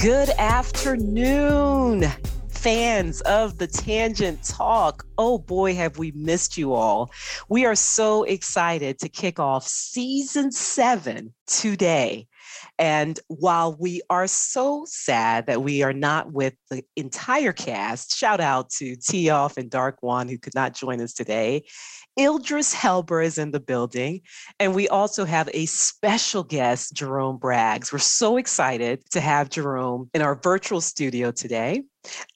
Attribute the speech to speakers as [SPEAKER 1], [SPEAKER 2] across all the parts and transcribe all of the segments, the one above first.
[SPEAKER 1] Good afternoon, fans of the Tangent Talk. Oh boy, have we missed you all. We are so excited to kick off season seven today. And while we are so sad that we are not with the entire cast, shout out to Off and Dark One who could not join us today. Ildris Helber is in the building. And we also have a special guest, Jerome Braggs. We're so excited to have Jerome in our virtual studio today.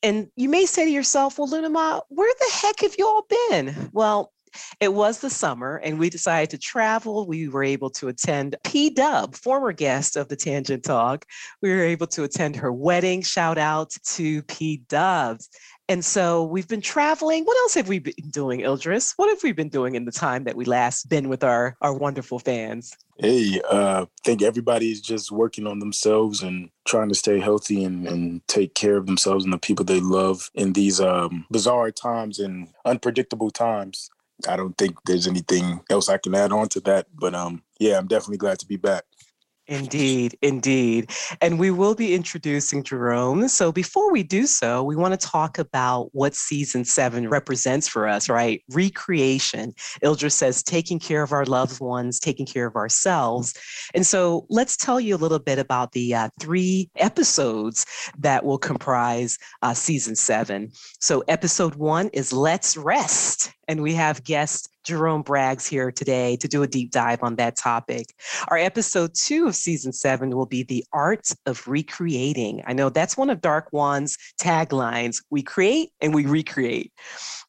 [SPEAKER 1] And you may say to yourself, well, Lunama, where the heck have you all been? Well, it was the summer and we decided to travel. We were able to attend P Dub, former guest of the Tangent Talk. We were able to attend her wedding. Shout out to P Dubs. And so we've been traveling. What else have we been doing, Ildris? What have we been doing in the time that we last been with our, our wonderful fans?
[SPEAKER 2] Hey, uh, I think everybody's just working on themselves and trying to stay healthy and, and take care of themselves and the people they love in these um, bizarre times and unpredictable times. I don't think there's anything else I can add on to that. But um, yeah, I'm definitely glad to be back.
[SPEAKER 1] Indeed, indeed. And we will be introducing Jerome. So before we do so, we want to talk about what season seven represents for us, right? Recreation. Ildris says taking care of our loved ones, taking care of ourselves. And so let's tell you a little bit about the uh, three episodes that will comprise uh, season seven. So episode one is Let's Rest. And we have guest Jerome Braggs here today to do a deep dive on that topic. Our episode two of season seven will be the art of recreating. I know that's one of Dark One's taglines. We create and we recreate.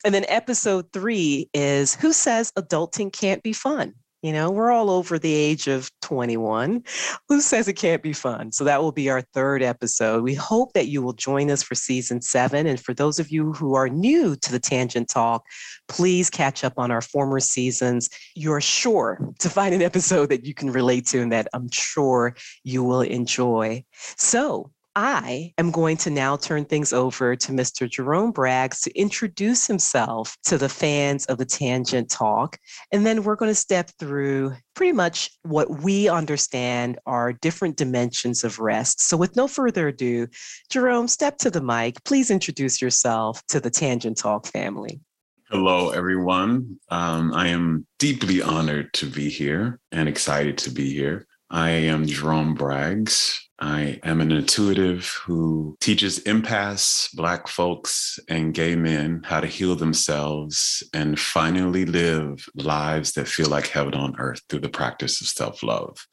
[SPEAKER 1] And then episode three is Who Says Adulting Can't Be Fun? You know, we're all over the age of 21. Who says it can't be fun? So that will be our third episode. We hope that you will join us for season seven. And for those of you who are new to the Tangent Talk, please catch up on our former seasons. You're sure to find an episode that you can relate to and that I'm sure you will enjoy. So I am going to now turn things over to Mr. Jerome Braggs to introduce himself to the fans of the Tangent Talk. And then we're going to step through pretty much what we understand are different dimensions of rest. So, with no further ado, Jerome, step to the mic. Please introduce yourself to the Tangent Talk family.
[SPEAKER 3] Hello, everyone. Um, I am deeply honored to be here and excited to be here. I am Jerome Braggs. I am an intuitive who teaches empaths, Black folks, and gay men how to heal themselves and finally live lives that feel like heaven on earth through the practice of self love.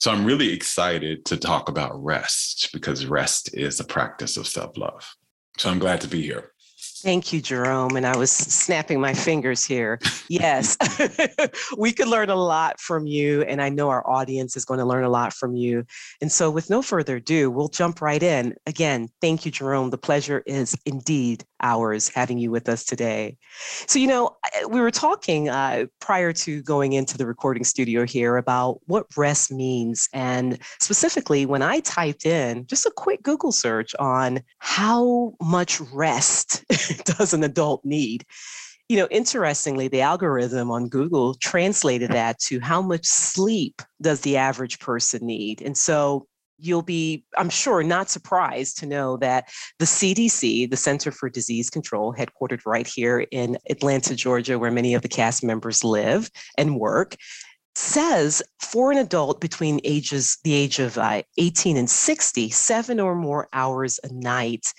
[SPEAKER 3] So I'm really excited to talk about rest because rest is a practice of self love. So I'm glad to be here.
[SPEAKER 1] Thank you, Jerome. And I was snapping my fingers here. Yes, we could learn a lot from you. And I know our audience is going to learn a lot from you. And so, with no further ado, we'll jump right in. Again, thank you, Jerome. The pleasure is indeed ours having you with us today. So, you know, we were talking uh, prior to going into the recording studio here about what rest means. And specifically, when I typed in just a quick Google search on how much rest does an adult need? You know, interestingly, the algorithm on Google translated that to how much sleep does the average person need? And so you'll be, I'm sure, not surprised to know that the CDC, the Center for Disease Control, headquartered right here in Atlanta, Georgia, where many of the cast members live and work, says for an adult between ages the age of uh, 18 and 60 seven or more hours a night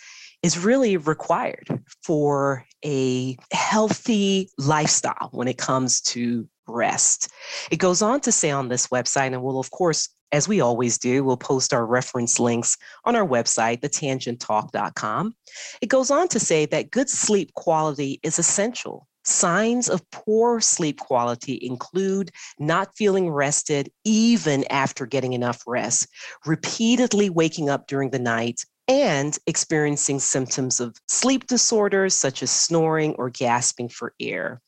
[SPEAKER 1] is really required for a healthy lifestyle when it comes to rest. It goes on to say on this website, and we'll, of course, as we always do, we'll post our reference links on our website, thetangenttalk.com. It goes on to say that good sleep quality is essential. Signs of poor sleep quality include not feeling rested even after getting enough rest, repeatedly waking up during the night, and experiencing symptoms of sleep disorders such as snoring or gasping for air.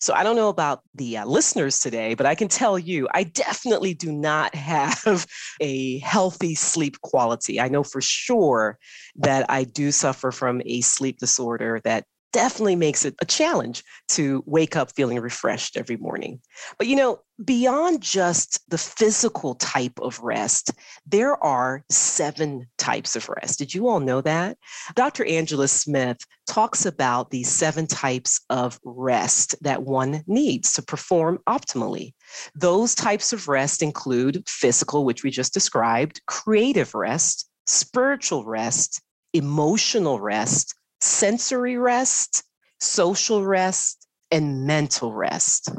[SPEAKER 1] So I don't know about the uh, listeners today, but I can tell you, I definitely do not have a healthy sleep quality. I know for sure that I do suffer from a sleep disorder that definitely makes it a challenge to wake up feeling refreshed every morning. But you know, beyond just the physical type of rest, there are seven types of rest. Did you all know that? Dr. Angela Smith talks about these seven types of rest that one needs to perform optimally. Those types of rest include physical, which we just described, creative rest, spiritual rest, emotional rest, sensory rest, social rest, and mental rest.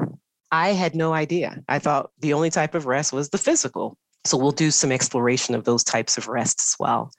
[SPEAKER 1] I had no idea. I thought the only type of rest was the physical. So we'll do some exploration of those types of rest as well.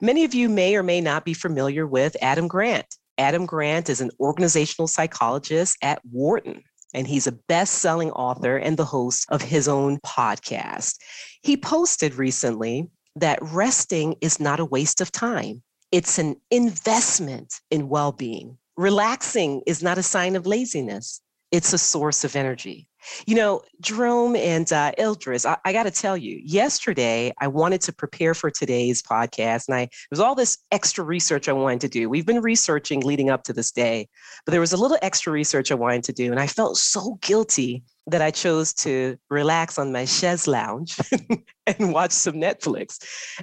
[SPEAKER 1] Many of you may or may not be familiar with Adam Grant. Adam Grant is an organizational psychologist at Wharton, and he's a best selling author and the host of his own podcast. He posted recently that resting is not a waste of time, it's an investment in well being. Relaxing is not a sign of laziness, it's a source of energy. You know, Jerome and uh, Ildris, I, I got to tell you, yesterday I wanted to prepare for today's podcast, and I there was all this extra research I wanted to do. We've been researching leading up to this day, but there was a little extra research I wanted to do, and I felt so guilty that I chose to relax on my chaise lounge and watch some Netflix.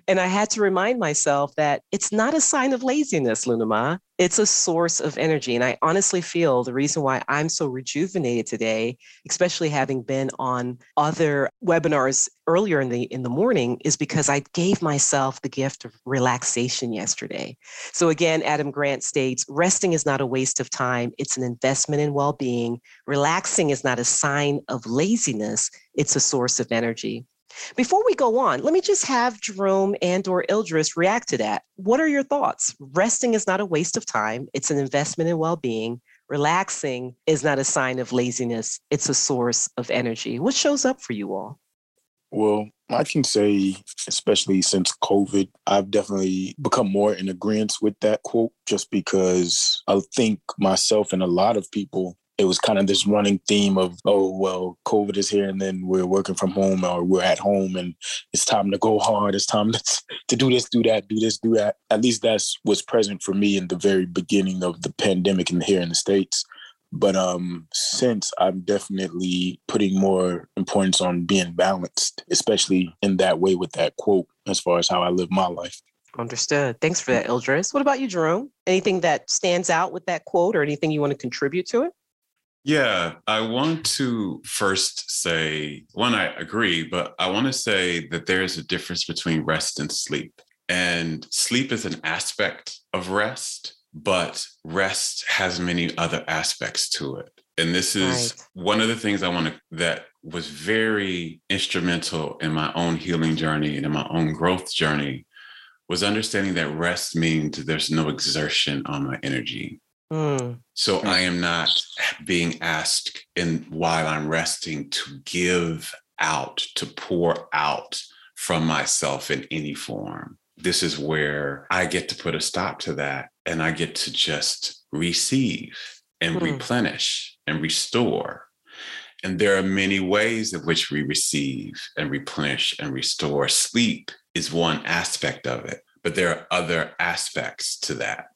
[SPEAKER 1] And I had to remind myself that it's not a sign of laziness, Lunama. It's a source of energy. And I honestly feel the reason why I'm so rejuvenated today, especially having been on other webinars earlier in the in the morning, is because I gave myself the gift of relaxation yesterday. So again, Adam Grant states, resting is not a waste of time, it's an investment in well-being. Relaxing is not a sign of laziness, it's a source of energy. Before we go on, let me just have Jerome and or Ildris react to that. What are your thoughts? Resting is not a waste of time. It's an investment in well-being. Relaxing is not a sign of laziness. It's a source of energy. What shows up for you all?
[SPEAKER 2] Well, I can say, especially since COVID, I've definitely become more in agreement with that quote just because I think myself and a lot of people it was kind of this running theme of, oh, well, COVID is here and then we're working from home or we're at home and it's time to go hard. It's time to, to do this, do that, do this, do that. At least that's what's present for me in the very beginning of the pandemic and here in the States. But um, since I'm definitely putting more importance on being balanced, especially in that way with that quote, as far as how I live my life.
[SPEAKER 1] Understood. Thanks for that, Ildris. What about you, Jerome? Anything that stands out with that quote or anything you want to contribute to it?
[SPEAKER 3] Yeah, I want to first say one, I agree, but I want to say that there is a difference between rest and sleep. And sleep is an aspect of rest, but rest has many other aspects to it. And this is right. one of the things I want to, that was very instrumental in my own healing journey and in my own growth journey was understanding that rest means there's no exertion on my energy. Mm. So I am not being asked in while I'm resting to give out, to pour out from myself in any form. This is where I get to put a stop to that and I get to just receive and mm. replenish and restore. And there are many ways in which we receive and replenish and restore. Sleep is one aspect of it, but there are other aspects to that.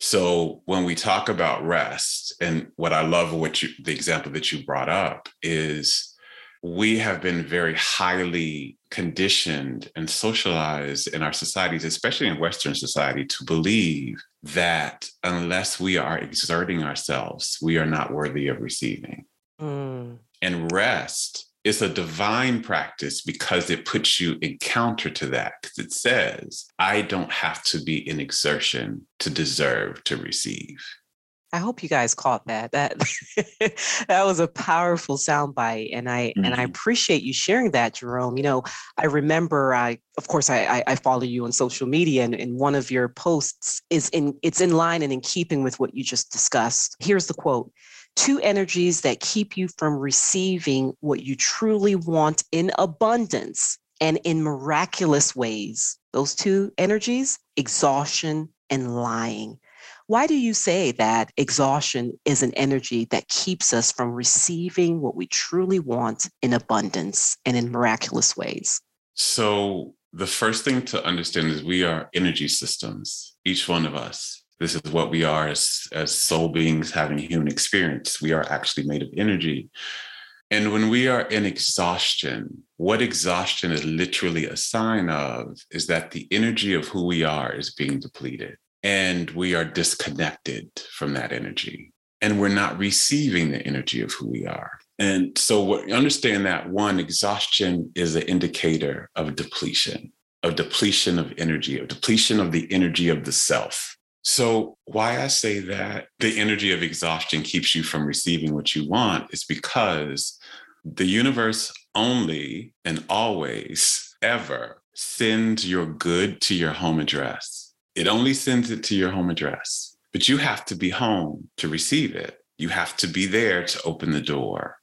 [SPEAKER 3] So when we talk about rest, and what I love what you the example that you brought up is we have been very highly conditioned and socialized in our societies, especially in Western society, to believe that unless we are exerting ourselves, we are not worthy of receiving. Mm. And rest is a divine practice because it puts you in counter to that because it says i don't have to be in exertion to deserve to receive
[SPEAKER 1] i hope you guys caught that that that was a powerful soundbite and i mm-hmm. and i mm-hmm. appreciate you sharing that jerome you know i remember i of course i i, follow you on social media and, and one of your posts is in it's in line and in keeping with what you just discussed here's the quote two energies that keep you from receiving what you truly want in abundance and in miraculous ways. Those two energies, exhaustion and lying. Why do you say that exhaustion is an energy that keeps us from receiving what we truly want in abundance and in miraculous ways?
[SPEAKER 3] So, the first thing to understand is we are energy systems, each one of us. This is what we are as, as soul beings having human experience. We are actually made of energy. And when we are in exhaustion, what exhaustion is literally a sign of is that the energy of who we are is being depleted and we are disconnected from that energy and we're not receiving the energy of who we are. And so what, understand that one exhaustion is an indicator of depletion, of depletion of energy, of depletion of the energy of the self. So, why I say that the energy of exhaustion keeps you from receiving what you want is because the universe only and always ever sends your good to your home address. It only sends it to your home address, but you have to be home to receive it. You have to be there to open the door.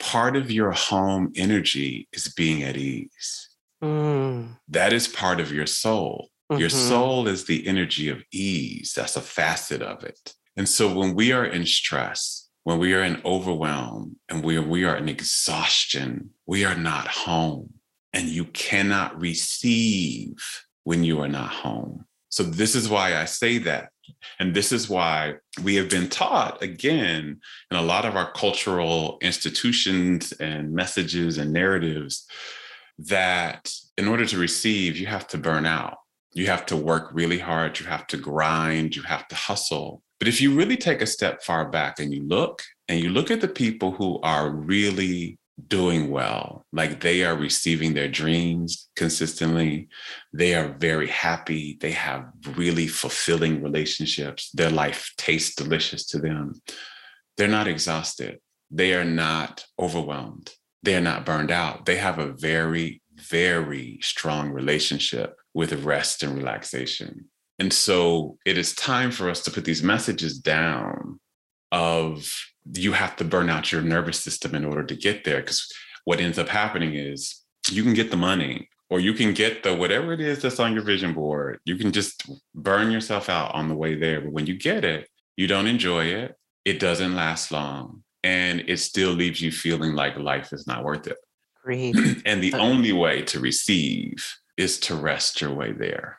[SPEAKER 3] Part of your home energy is being at ease. Mm. That is part of your soul. Mm-hmm. Your soul is the energy of ease. That's a facet of it. And so when we are in stress, when we are in overwhelm and we are, we are in exhaustion, we are not home. And you cannot receive when you are not home. So this is why I say that. And this is why we have been taught again in a lot of our cultural institutions and messages and narratives that in order to receive, you have to burn out. You have to work really hard. You have to grind. You have to hustle. But if you really take a step far back and you look and you look at the people who are really doing well, like they are receiving their dreams consistently, they are very happy, they have really fulfilling relationships, their life tastes delicious to them. They're not exhausted, they are not overwhelmed, they are not burned out. They have a very, very strong relationship with rest and relaxation. And so it is time for us to put these messages down of you have to burn out your nervous system in order to get there. Because what ends up happening is you can get the money or you can get the whatever it is that's on your vision board. You can just burn yourself out on the way there. But when you get it, you don't enjoy it. It doesn't last long. And it still leaves you feeling like life is not worth it.
[SPEAKER 1] Great.
[SPEAKER 3] and the only way to receive is to rest your way there.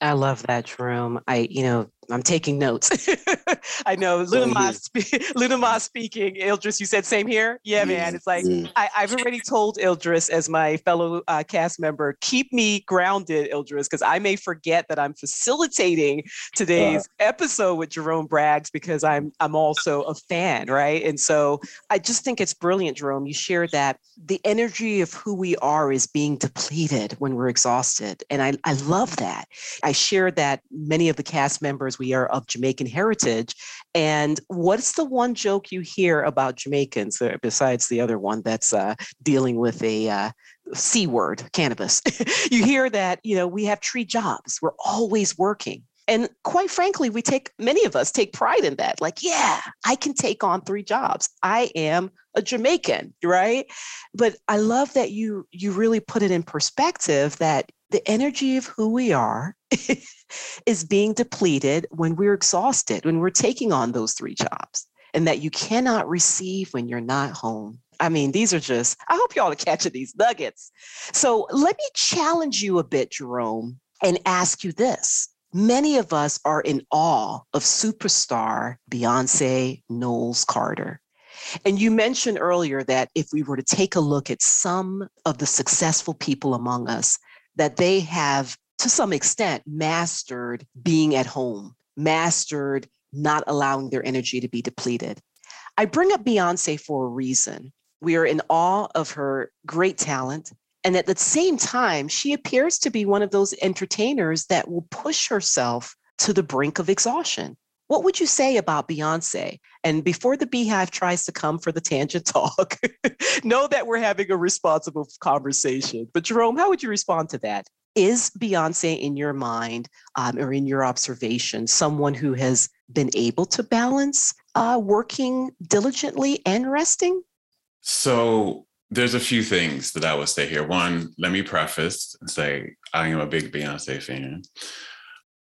[SPEAKER 1] I love that, Jerome. I, you know, I'm taking notes. I know Lunama, spe- Lunama speaking. Ildris, you said same here? Yeah, man. It's like I, have already told Ildris as my fellow uh, cast member, keep me grounded, Ildris, because I may forget that I'm facilitating today's uh, episode with Jerome Braggs because I'm I'm also a fan, right? And so I just think it's brilliant, Jerome. You shared that the energy of who we are is being depleted when we're exhausted. And I, I love that. I shared that many of the cast members we are of Jamaican heritage. And what's the one joke you hear about Jamaicans uh, besides the other one that's uh, dealing with a uh, C word, cannabis? you hear that, you know, we have tree jobs, we're always working. And quite frankly, we take many of us take pride in that. Like, yeah, I can take on three jobs. I am a Jamaican, right? But I love that you you really put it in perspective that the energy of who we are is being depleted when we're exhausted, when we're taking on those three jobs, and that you cannot receive when you're not home. I mean, these are just, I hope y'all are catching these nuggets. So let me challenge you a bit, Jerome, and ask you this. Many of us are in awe of superstar Beyonce Knowles Carter. And you mentioned earlier that if we were to take a look at some of the successful people among us, that they have to some extent mastered being at home, mastered not allowing their energy to be depleted. I bring up Beyonce for a reason. We are in awe of her great talent. And at the same time, she appears to be one of those entertainers that will push herself to the brink of exhaustion. What would you say about Beyonce? And before the BeyHive tries to come for the tangent talk, know that we're having a responsible conversation. But Jerome, how would you respond to that? Is Beyonce, in your mind um, or in your observation, someone who has been able to balance uh, working diligently and resting?
[SPEAKER 3] So there's a few things that I would say here. One, let me preface and say I am a big Beyonce fan.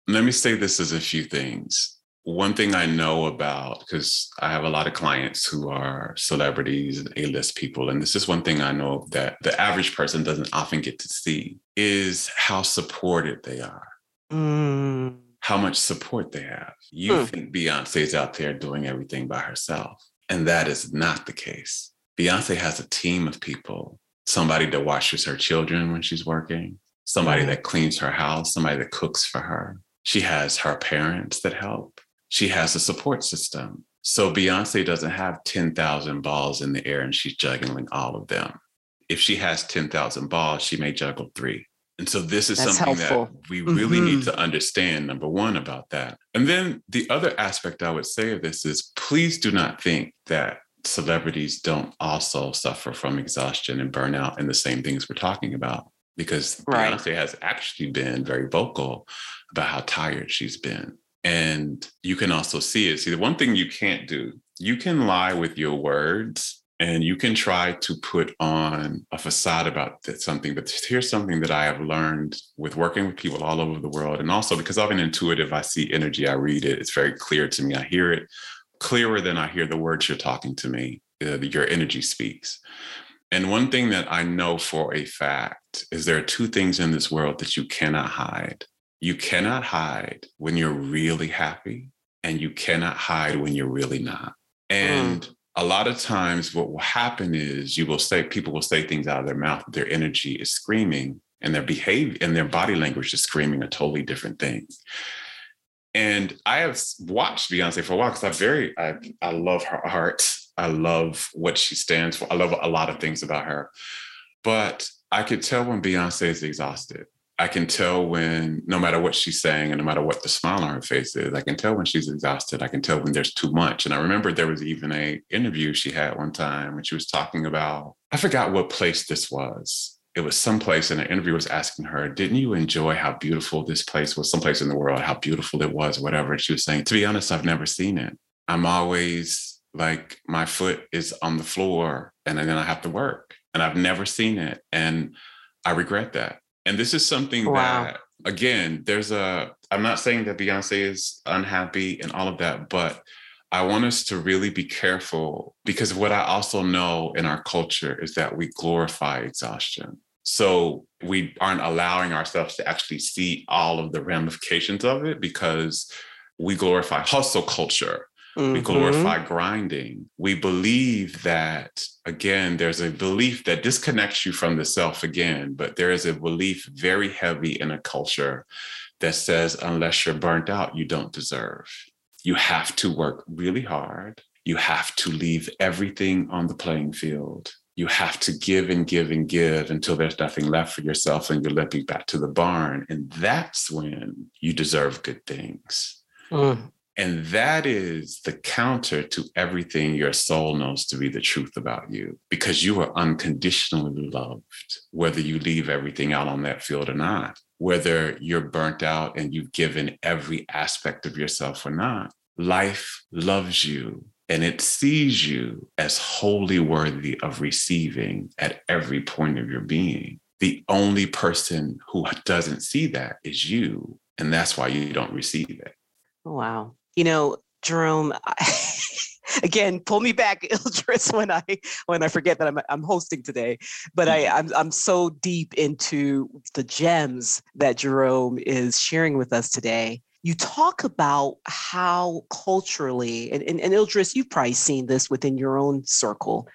[SPEAKER 3] Let me say this as a few things one thing I know about, because I have a lot of clients who are celebrities and A-list people, and this is one thing I know that the average person doesn't often get to see is how supported they are. Mm. how much support they have. You
[SPEAKER 1] Hmm.
[SPEAKER 3] think Beyonce is out there doing everything by herself, and that is not the case. Beyonce has a team of people somebody that watches her children when she's working, somebody
[SPEAKER 1] Right.
[SPEAKER 3] that cleans her house, somebody that cooks for her. She has her parents that help. She has a support system. So Beyonce doesn't have 10,000 balls in the air and she's juggling all of them. If she has 10,000 balls, she may juggle three. And so this is
[SPEAKER 1] That's
[SPEAKER 3] something
[SPEAKER 1] helpful.
[SPEAKER 3] that we really need
[SPEAKER 1] Mhm.
[SPEAKER 3] to understand, number one, about that. And then the other aspect I would say of this is please do not think that celebrities don't also suffer from exhaustion and burnout and the same things we're talking about. Because
[SPEAKER 1] Right.
[SPEAKER 3] Beyonce has actually been very vocal about how tired she's been. And you can also see it. See, the one thing you can't do, you can lie with your words and you can try to put on a facade about th- something. But here's something that I have learned with working with people all over the world. And also because I'm an intuitive, I see energy, I read it, it's very clear to me. I hear it clearer than I hear the words you're talking to me. Uh, your energy speaks. And one thing that I know for a fact is there are two things in this world that you cannot hide. You cannot hide when you're really happy, and you cannot hide when you're really not. And mm. a lot of times, what will happen is you will say, people will say things out of their mouth, their energy is screaming, and their behavior and their body language is screaming a totally different thing. And I have watched Beyonce for a while because I very I, I love her art. I love what she stands for. I love a lot of things about her. But I could tell when Beyonce is exhausted. I can tell when no matter what she's saying and no matter what the smile on her face is, I can tell when she's exhausted. I can tell when there's too much. And I remember there was even a interview she had one time when she was talking about, I forgot what place this was it was someplace and an interviewer was asking her, didn't you enjoy how beautiful this place was, someplace in the world, how beautiful it was, whatever. And she was saying, to be honest, I've never seen it. I'm always like, my foot is on the floor and then I have to work. And I've never seen it. And I regret that. And this is something
[SPEAKER 1] Wow.
[SPEAKER 3] that, again, there's a, I'm not saying that Beyonce is unhappy and all of that, but I want us to really be careful because what I also know in our culture is that we glorify exhaustion. So we aren't allowing ourselves to actually see all of the ramifications of it because we glorify hustle culture. We glorify grinding. We believe that, again, there's a belief that disconnects you from the self again, but there is a belief very heavy in a culture that says, unless you're burnt out, you don't deserve. You have to work really hard. You have to leave everything on the playing field. You have to give and give and give until there's nothing left for yourself and you're limping back to the barn. And that's when you deserve good things.
[SPEAKER 1] Mm.
[SPEAKER 3] And that is the counter to everything your soul knows to be the truth about you, because you are unconditionally loved, whether you leave everything out on that field or not, whether you're burnt out and you've given every aspect of yourself or not. Life loves you and it sees you as wholly worthy of receiving at every point of your being. The only person who doesn't see that is you. And that's why you don't receive it.
[SPEAKER 1] Wow. You know, Jerome, I, again, pull me back, Ildris, when I when I forget that I'm I'm hosting today. But I mm-hmm. I'm I'm so deep into the gems that Jerome is sharing with us today. You talk about how culturally, and, and, and Ildris, you've probably seen this within your own circle.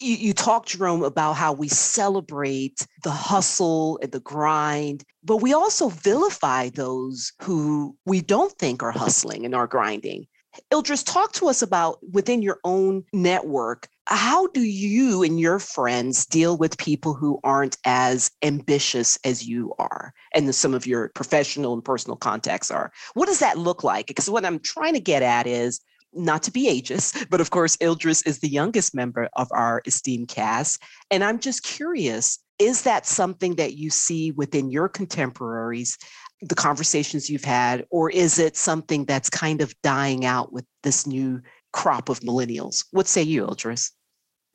[SPEAKER 1] You, you talk, Jerome, about how we celebrate the hustle and the grind, but we also vilify those who we don't think are hustling and are grinding. Ildris, talk to us about within your own network, how do you and your friends deal with people who aren't as ambitious as you are and some of your professional and personal contacts are? What does that look like? Because what I'm trying to get at is not to be ageist, but of course, Ildris is the youngest member of our esteemed cast. And I'm just curious is that something that you see within your contemporaries, the conversations you've had, or is it something that's kind of dying out with this new crop of millennials? What say you, Ildris?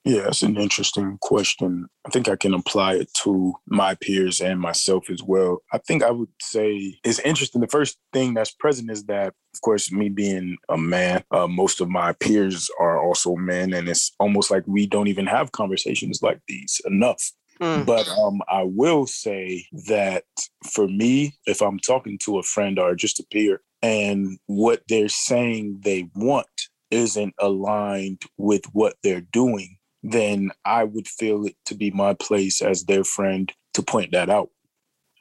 [SPEAKER 2] Yeah, it's an interesting question. I think I can apply it to my peers and myself as well. I think I would say it's interesting. The first thing that's present is that, of course, me being a man, uh, most of my peers are also men, and it's almost like we don't even have conversations like these enough.
[SPEAKER 1] Mm,
[SPEAKER 2] But um, I will say that for me, if I'm talking to a friend or just a peer, and what they're saying they want isn't aligned with what they're doing, then I would feel it to be my place as their friend to point that out.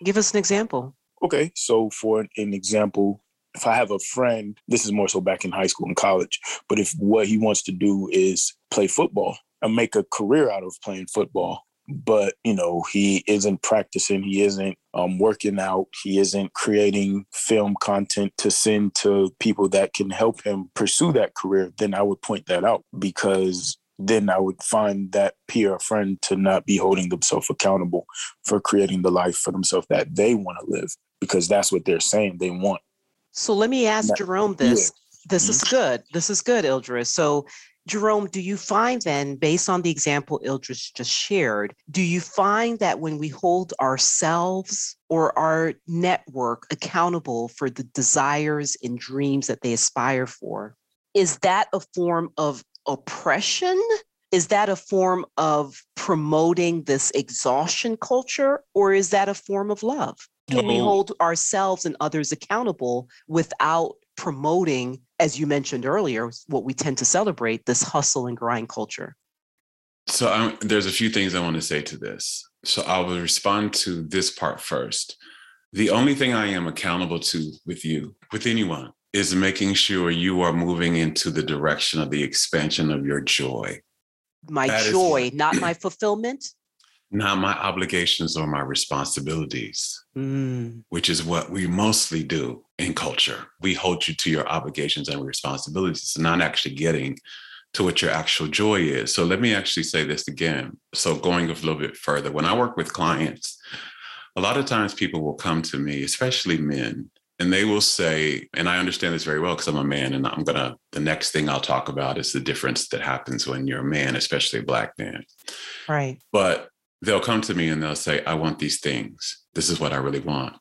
[SPEAKER 1] Give us an example.
[SPEAKER 2] Okay, so for an example, if I have a friend, this is more so back in high school and college, but if what he wants to do is play football and make a career out of playing football, but you know he isn't practicing he isn't um, working out he isn't creating film content to send to people that can help him pursue that career then i would point that out because then i would find that peer friend to not be holding themselves accountable for creating the life for themselves that they want to live because that's what they're saying they want
[SPEAKER 1] so let me ask jerome this yeah. this is mm-hmm. good this is good Ildris. so Jerome, do you find then, based on the example Ildris just shared, do you find that when we hold ourselves or our network accountable for the desires and dreams that they aspire for, is that a form of oppression? Is that a form of promoting this exhaustion culture, or is that a form of love? Can we hold ourselves and others accountable without promoting, as you mentioned earlier, what we tend to celebrate this hustle and grind culture?
[SPEAKER 3] So I'm, there's a few things I want to say to this. So I will respond to this part first. The only thing I am accountable to with you, with anyone, is making sure you are moving into the direction of the expansion of your joy.
[SPEAKER 1] My that joy, is, not my fulfillment
[SPEAKER 3] not my obligations or my responsibilities, mm. which is what we mostly do in culture. We hold you to your obligations and responsibilities, not actually getting to what your actual joy is. So let me actually say this again. So going a little bit further, when I work with clients, a lot of times people will come to me, especially men, and they will say, and I understand this very well because I'm a man, and I'm gonna, the next thing I'll talk about is the difference that happens when you're a man, especially a black man.
[SPEAKER 1] Right.
[SPEAKER 3] But they'll come to me and they'll say, I want these things. This is what I really want.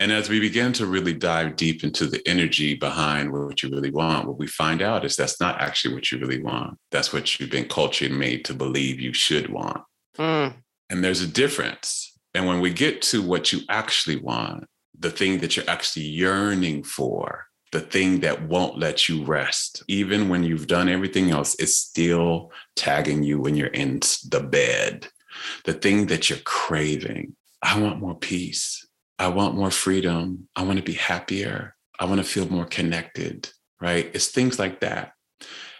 [SPEAKER 3] And as we begin to really dive deep into the energy behind what you really want, what we find out is that's not actually what you really want. That's what you've been cultured and made to believe you should want. Mm. And there's a difference. And when we get to what you actually want, the thing that you're actually yearning for, the thing that won't let you rest, even when you've done everything else, it's still tagging you when you're in the bed the thing that you're craving. I want more peace. I want more freedom. I want to be happier. I want to feel more connected, right? It's things like that.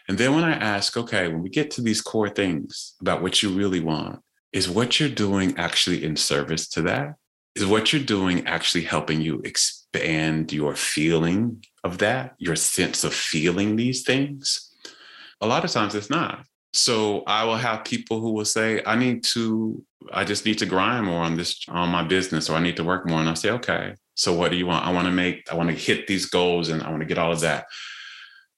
[SPEAKER 3] And then when I ask, okay, when we get to these core things about what you really want, is what you're doing actually in service to that? Is what you're doing actually helping you expand your feeling of that, your sense of feeling these things? A lot of times it's not. So I will have people who will say, I need to, I just need to grind more on this, on my business, or I need to work more. And I say, okay, so what do you want? I want to make, I want to hit these goals and I want to get all of that.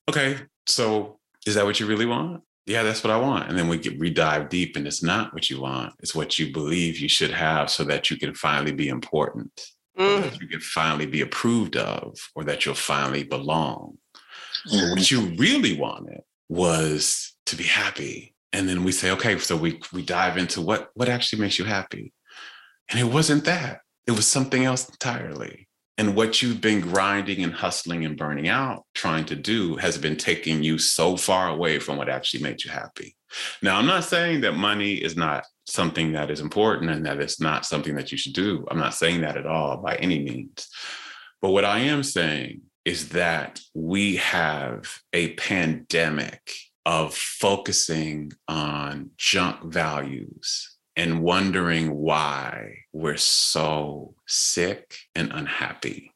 [SPEAKER 3] Okay, so is that what you really want? Yeah, that's what I want. And then we get we dive deep and it's not what you want. It's what you believe you should have so that you can finally be important. Mm. that you can finally be approved of, or that you'll finally belong. Mm. What you really wanted was to be happy. And then we say, okay, so we we dive into what what actually makes you happy. And it wasn't that. It was something else entirely. And what you've been grinding and hustling and burning out, trying to do, has been taking you so far away from what actually made you happy. Now, I'm not saying that money is not something that is important and that it's not something that you should do. I'm not saying that at all by any means. But what I am saying is that we have a pandemic of focusing on junk values and wondering why we're so sick and unhappy.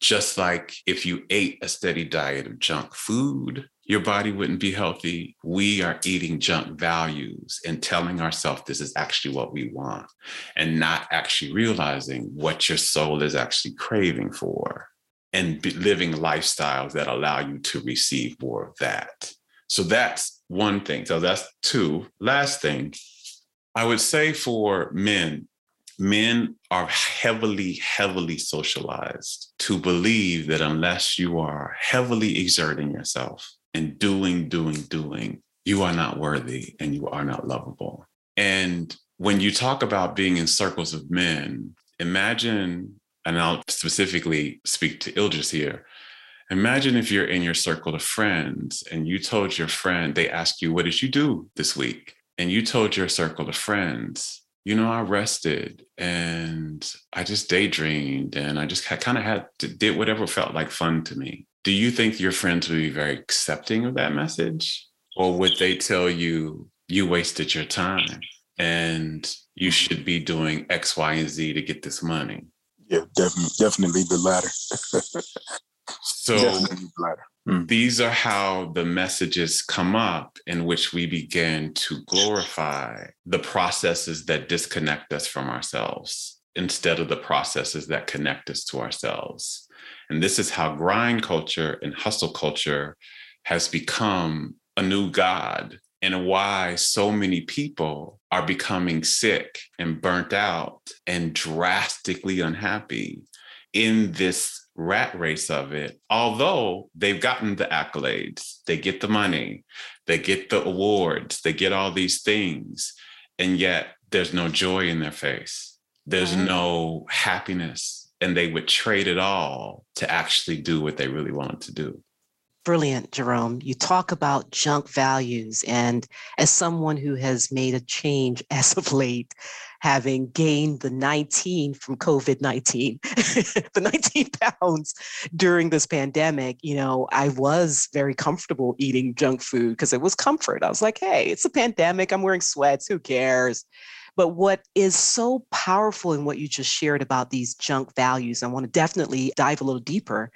[SPEAKER 3] Just like if you ate a steady diet of junk food, your body wouldn't be healthy. We are eating junk values and telling ourselves this is actually what we want and not actually realizing what your soul is actually craving for and living lifestyles that allow you to receive more of that. So that's one thing. So that's two. Last thing, I would say for men, men are heavily, heavily socialized to believe that unless you are heavily exerting yourself and doing, doing, doing, you are not worthy and you are not lovable. And when you talk about being in circles of men, imagine and I'll specifically speak to Ildris here. Imagine if you're in your circle of friends and you told your friend, they ask you, What did you do this week? And you told your circle of friends, You know, I rested and I just daydreamed and I just kind of had to, did whatever felt like fun to me. Do you think your friends would be very accepting of that message? Or would they tell you, You wasted your time and you should be doing X, Y, and Z to get this money?
[SPEAKER 2] Yeah, definitely, definitely the latter.
[SPEAKER 3] So mm. these are how the messages come up in which we begin to glorify the processes that disconnect us from ourselves instead of the processes that connect us to ourselves. And this is how grind culture and hustle culture has become a new God and why so many people are becoming sick and burnt out and drastically unhappy in this rat race of it, although they've gotten the accolades, they get the money, they get the awards, they get all these things, and yet there's no joy in their face. There's mm-hmm. no happiness, and they would trade it all to actually do what they really wanted to do.
[SPEAKER 1] Brilliant, Jerome. You talk about junk values. And as someone who has made a change as of late, having gained the 19 from COVID 19, the 19 pounds during this pandemic, you know, I was very comfortable eating junk food because it was comfort. I was like, hey, it's a pandemic. I'm wearing sweats. Who cares? But what is so powerful in what you just shared about these junk values, I want to definitely dive a little deeper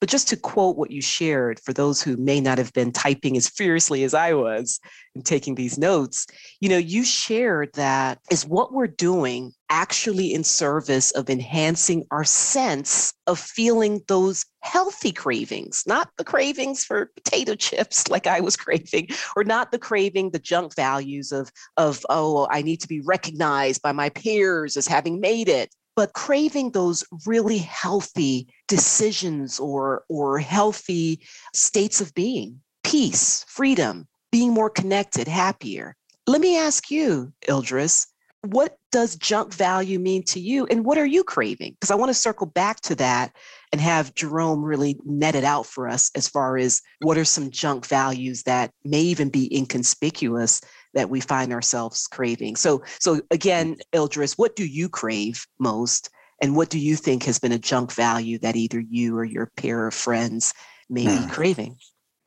[SPEAKER 1] but just to quote what you shared for those who may not have been typing as fiercely as I was and taking these notes, you know, you shared that is what we're doing actually in service of enhancing our sense of feeling those healthy cravings, not the cravings for potato chips like I was craving, or not the craving, the junk values of, of oh, I need to be recognized by my peers as having made it but craving those really healthy decisions or or healthy states of being peace freedom being more connected happier. Let me ask you ildris what does junk value mean to you and what are you craving? Because i want to circle back to that and have jerome really net it out for us as far as what are some junk values that may even be inconspicuous that we find ourselves craving. So, so again, Ildris, what do you crave most? And what do you think has been a junk value that either you or your pair of friends may be hmm. craving?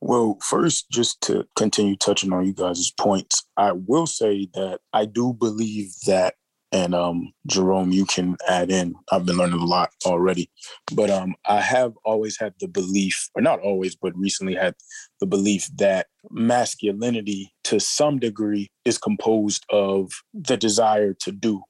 [SPEAKER 2] Well, first, just to continue touching on you guys' points, I will say that I do believe that and um, Jerome, you can add in. I've been learning a lot already, but um, I have always had the belief, or not always, but recently had the belief that masculinity, to some degree, is composed of the desire to do,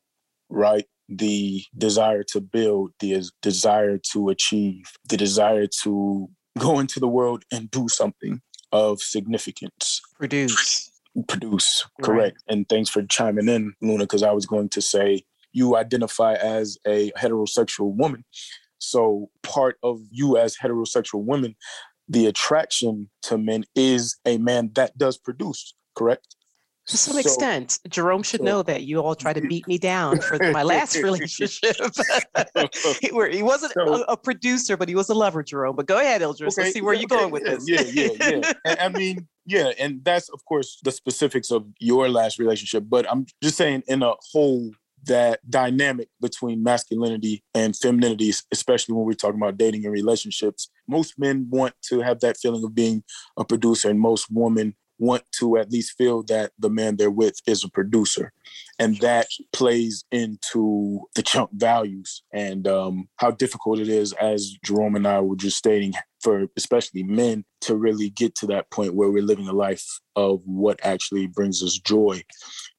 [SPEAKER 2] right? The desire to build, the desire to achieve, the desire to go into the world and do something of significance.
[SPEAKER 1] Produce
[SPEAKER 2] produce. Correct. Right. And thanks for chiming in, Luna, because I was going to say you identify as a heterosexual woman. So part of you as heterosexual women, the attraction to men is a man that does produce, correct?
[SPEAKER 1] To some so, extent, Jerome should so, know that you all try to beat me down for my last relationship. he wasn't so, a, a, producer, but he was a lover, Jerome. But go ahead, Ildris. Okay, Let's see where yeah, you're going with
[SPEAKER 2] yeah, this. Yeah, yeah, yeah. I mean, yeah, and that's of course the specifics of your last relationship. But I'm just saying, in a whole that dynamic between masculinity and femininity, especially when we're talking about dating and relationships. Most men want to have that feeling of being a producer, and most women want to at least feel that the man they're with is a producer. And that plays into the junk values and um, how difficult it is, as Jerome and I were just stating, for especially men to really get to that point where we're living a life of what actually brings us joy.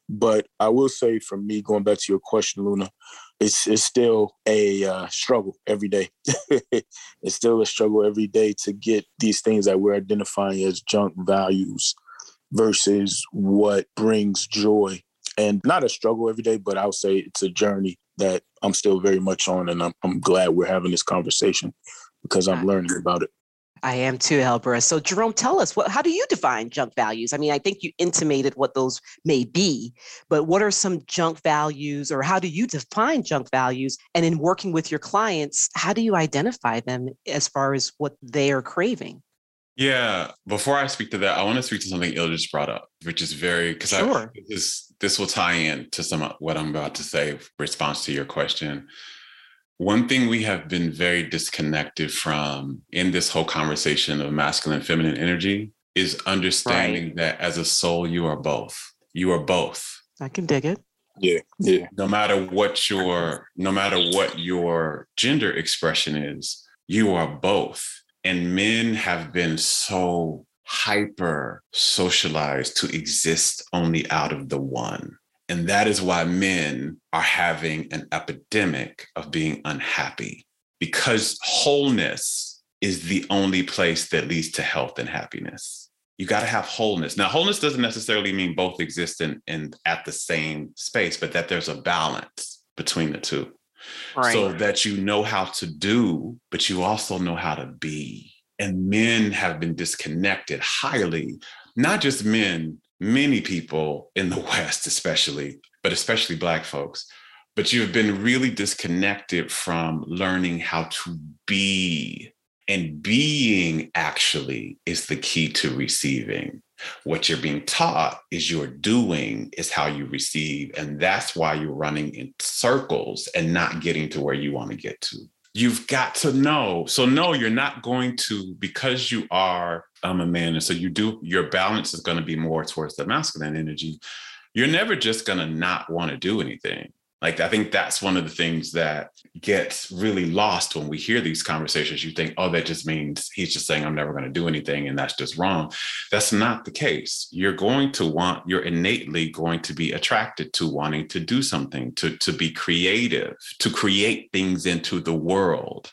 [SPEAKER 2] But I will say, for me, going back to your question, Luna, it's it's still a uh, struggle every day. it's still a struggle every day to get these things that we're identifying as junk values versus what brings joy. And not a struggle every day, but I'll say it's a journey that I'm still very much on. And I'm, I'm glad we're having this conversation because I'm learning about it.
[SPEAKER 1] I am too, Elbra. So, Jerome, tell us what, how do you define junk values? I mean, I think you intimated what those may be, but what are some junk values, or how do you define junk values? And in working with your clients, how do you identify them as far as what they are craving?
[SPEAKER 3] Yeah. Before I speak to that, I want to speak to something Il just brought up, which is very because sure. this this will tie in to some of what I'm about to say. Response to your question. One thing we have been very disconnected from in this whole conversation of masculine feminine energy is understanding right. that as a soul, you are both. You are both.
[SPEAKER 1] I can dig it.
[SPEAKER 2] Yeah. Yeah.
[SPEAKER 3] No matter what your no matter what your gender expression is, you are both and men have been so hyper socialized to exist only out of the one. And that is why men are having an epidemic of being unhappy because wholeness is the only place that leads to health and happiness. You got to have wholeness. Now, wholeness doesn't necessarily mean both exist in, in at the same space, but that there's a balance between the two right. so that you know how to do, but you also know how to be. And men have been disconnected highly, not just men, many people in the West, especially, but especially Black folks. But you've been really disconnected from learning how to be. And being actually is the key to receiving. What you're being taught is your doing is how you receive. And that's why you're running in circles and not getting to where you want to get to. You've got to know. So, no, you're not going to, because you are um, a man. And so you do, your balance is going to be more towards the masculine energy. You're never just going to not want to do anything. Like, I think that's one of the things that gets really lost when we hear these conversations. You think, oh, that just means he's just saying, I'm never going to do anything. And that's just wrong. That's not the case. You're going to want, you're innately going to be attracted to wanting to do something, to, to be creative, to create things into the world.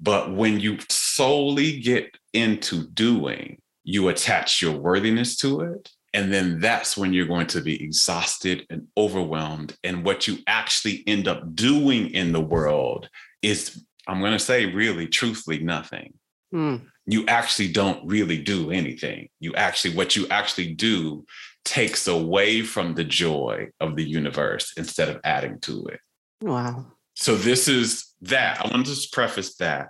[SPEAKER 3] But when you solely get into doing, you attach your worthiness to it and then that's when you're going to be exhausted and overwhelmed. And what you actually end up doing in the world is, I'm going to say, really, truthfully, nothing. Mm. You actually don't really do anything. You actually, what you actually do takes away from the joy of the universe instead of adding to it.
[SPEAKER 1] Wow.
[SPEAKER 3] So, this is that. I want to just preface that.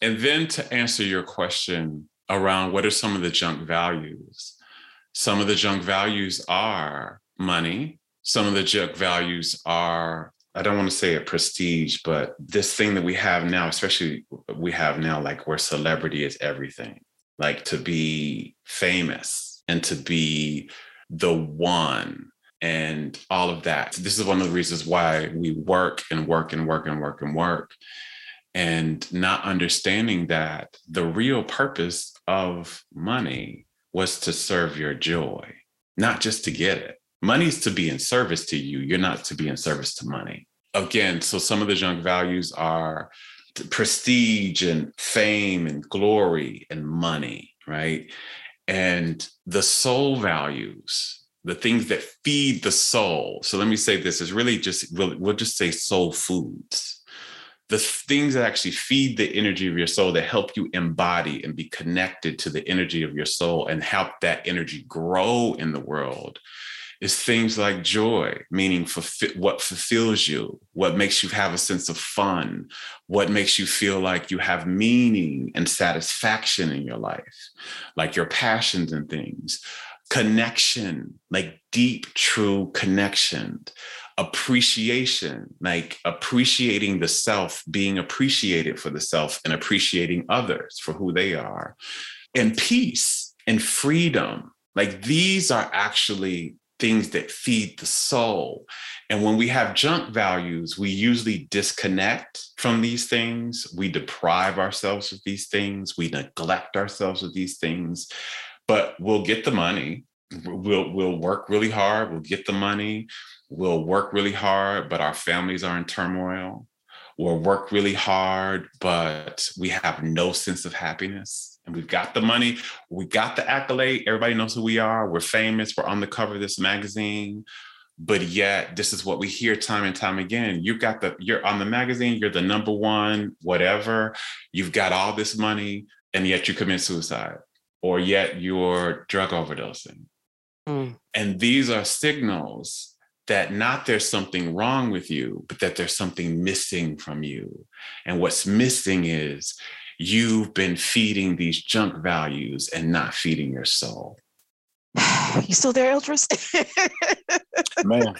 [SPEAKER 3] And then to answer your question around what are some of the junk values, some of the junk values are money. Some of the junk values are, I don't want to say a prestige, but this thing that we have now, especially we have now, like where celebrity is everything, like to be famous and to be the one and all of that. This is one of the reasons why we work and work and work and work and work. And not understanding that the real purpose of money was to serve your joy, not just to get it. Money's to be in service to you. You're not to be in service to money. Again, so some of the junk values are prestige and fame and glory and money, right? And the soul values, the things that feed the soul. So let me say this is really just, we'll, we'll just say soul foods the things that actually feed the energy of your soul that help you embody and be connected to the energy of your soul and help that energy grow in the world is things like joy, meaning fulfill, what fulfills you, what makes you have a sense of fun, what makes you feel like you have meaning and satisfaction in your life, like your passions and things. Connection, like deep, true connection appreciation, like appreciating the self, being appreciated for the self, and appreciating others for who they are, and peace and freedom. Like these are actually things that feed the soul. And when we have junk values, we usually disconnect from these things. We deprive ourselves of these things. We neglect ourselves of these things. But we'll get the money. We'll, we'll work really hard. We'll get the money we'll work really hard, but our families are in turmoil. We'll work really hard, but we have no sense of happiness. And we've got the money, we got the accolade. Everybody knows who we are. We're famous. We're on the cover of this magazine. But yet, this is what we hear time and time again. You've got the, you're on the magazine, you're the number one, whatever. You've got all this money, and yet you commit suicide, or yet you're drug overdosing. Mm. And these are signals that not there's something wrong with you, but that there's something missing from you. And what's missing is you've been feeding these junk values and not feeding your soul.
[SPEAKER 1] You still there, Eldris?
[SPEAKER 2] Man,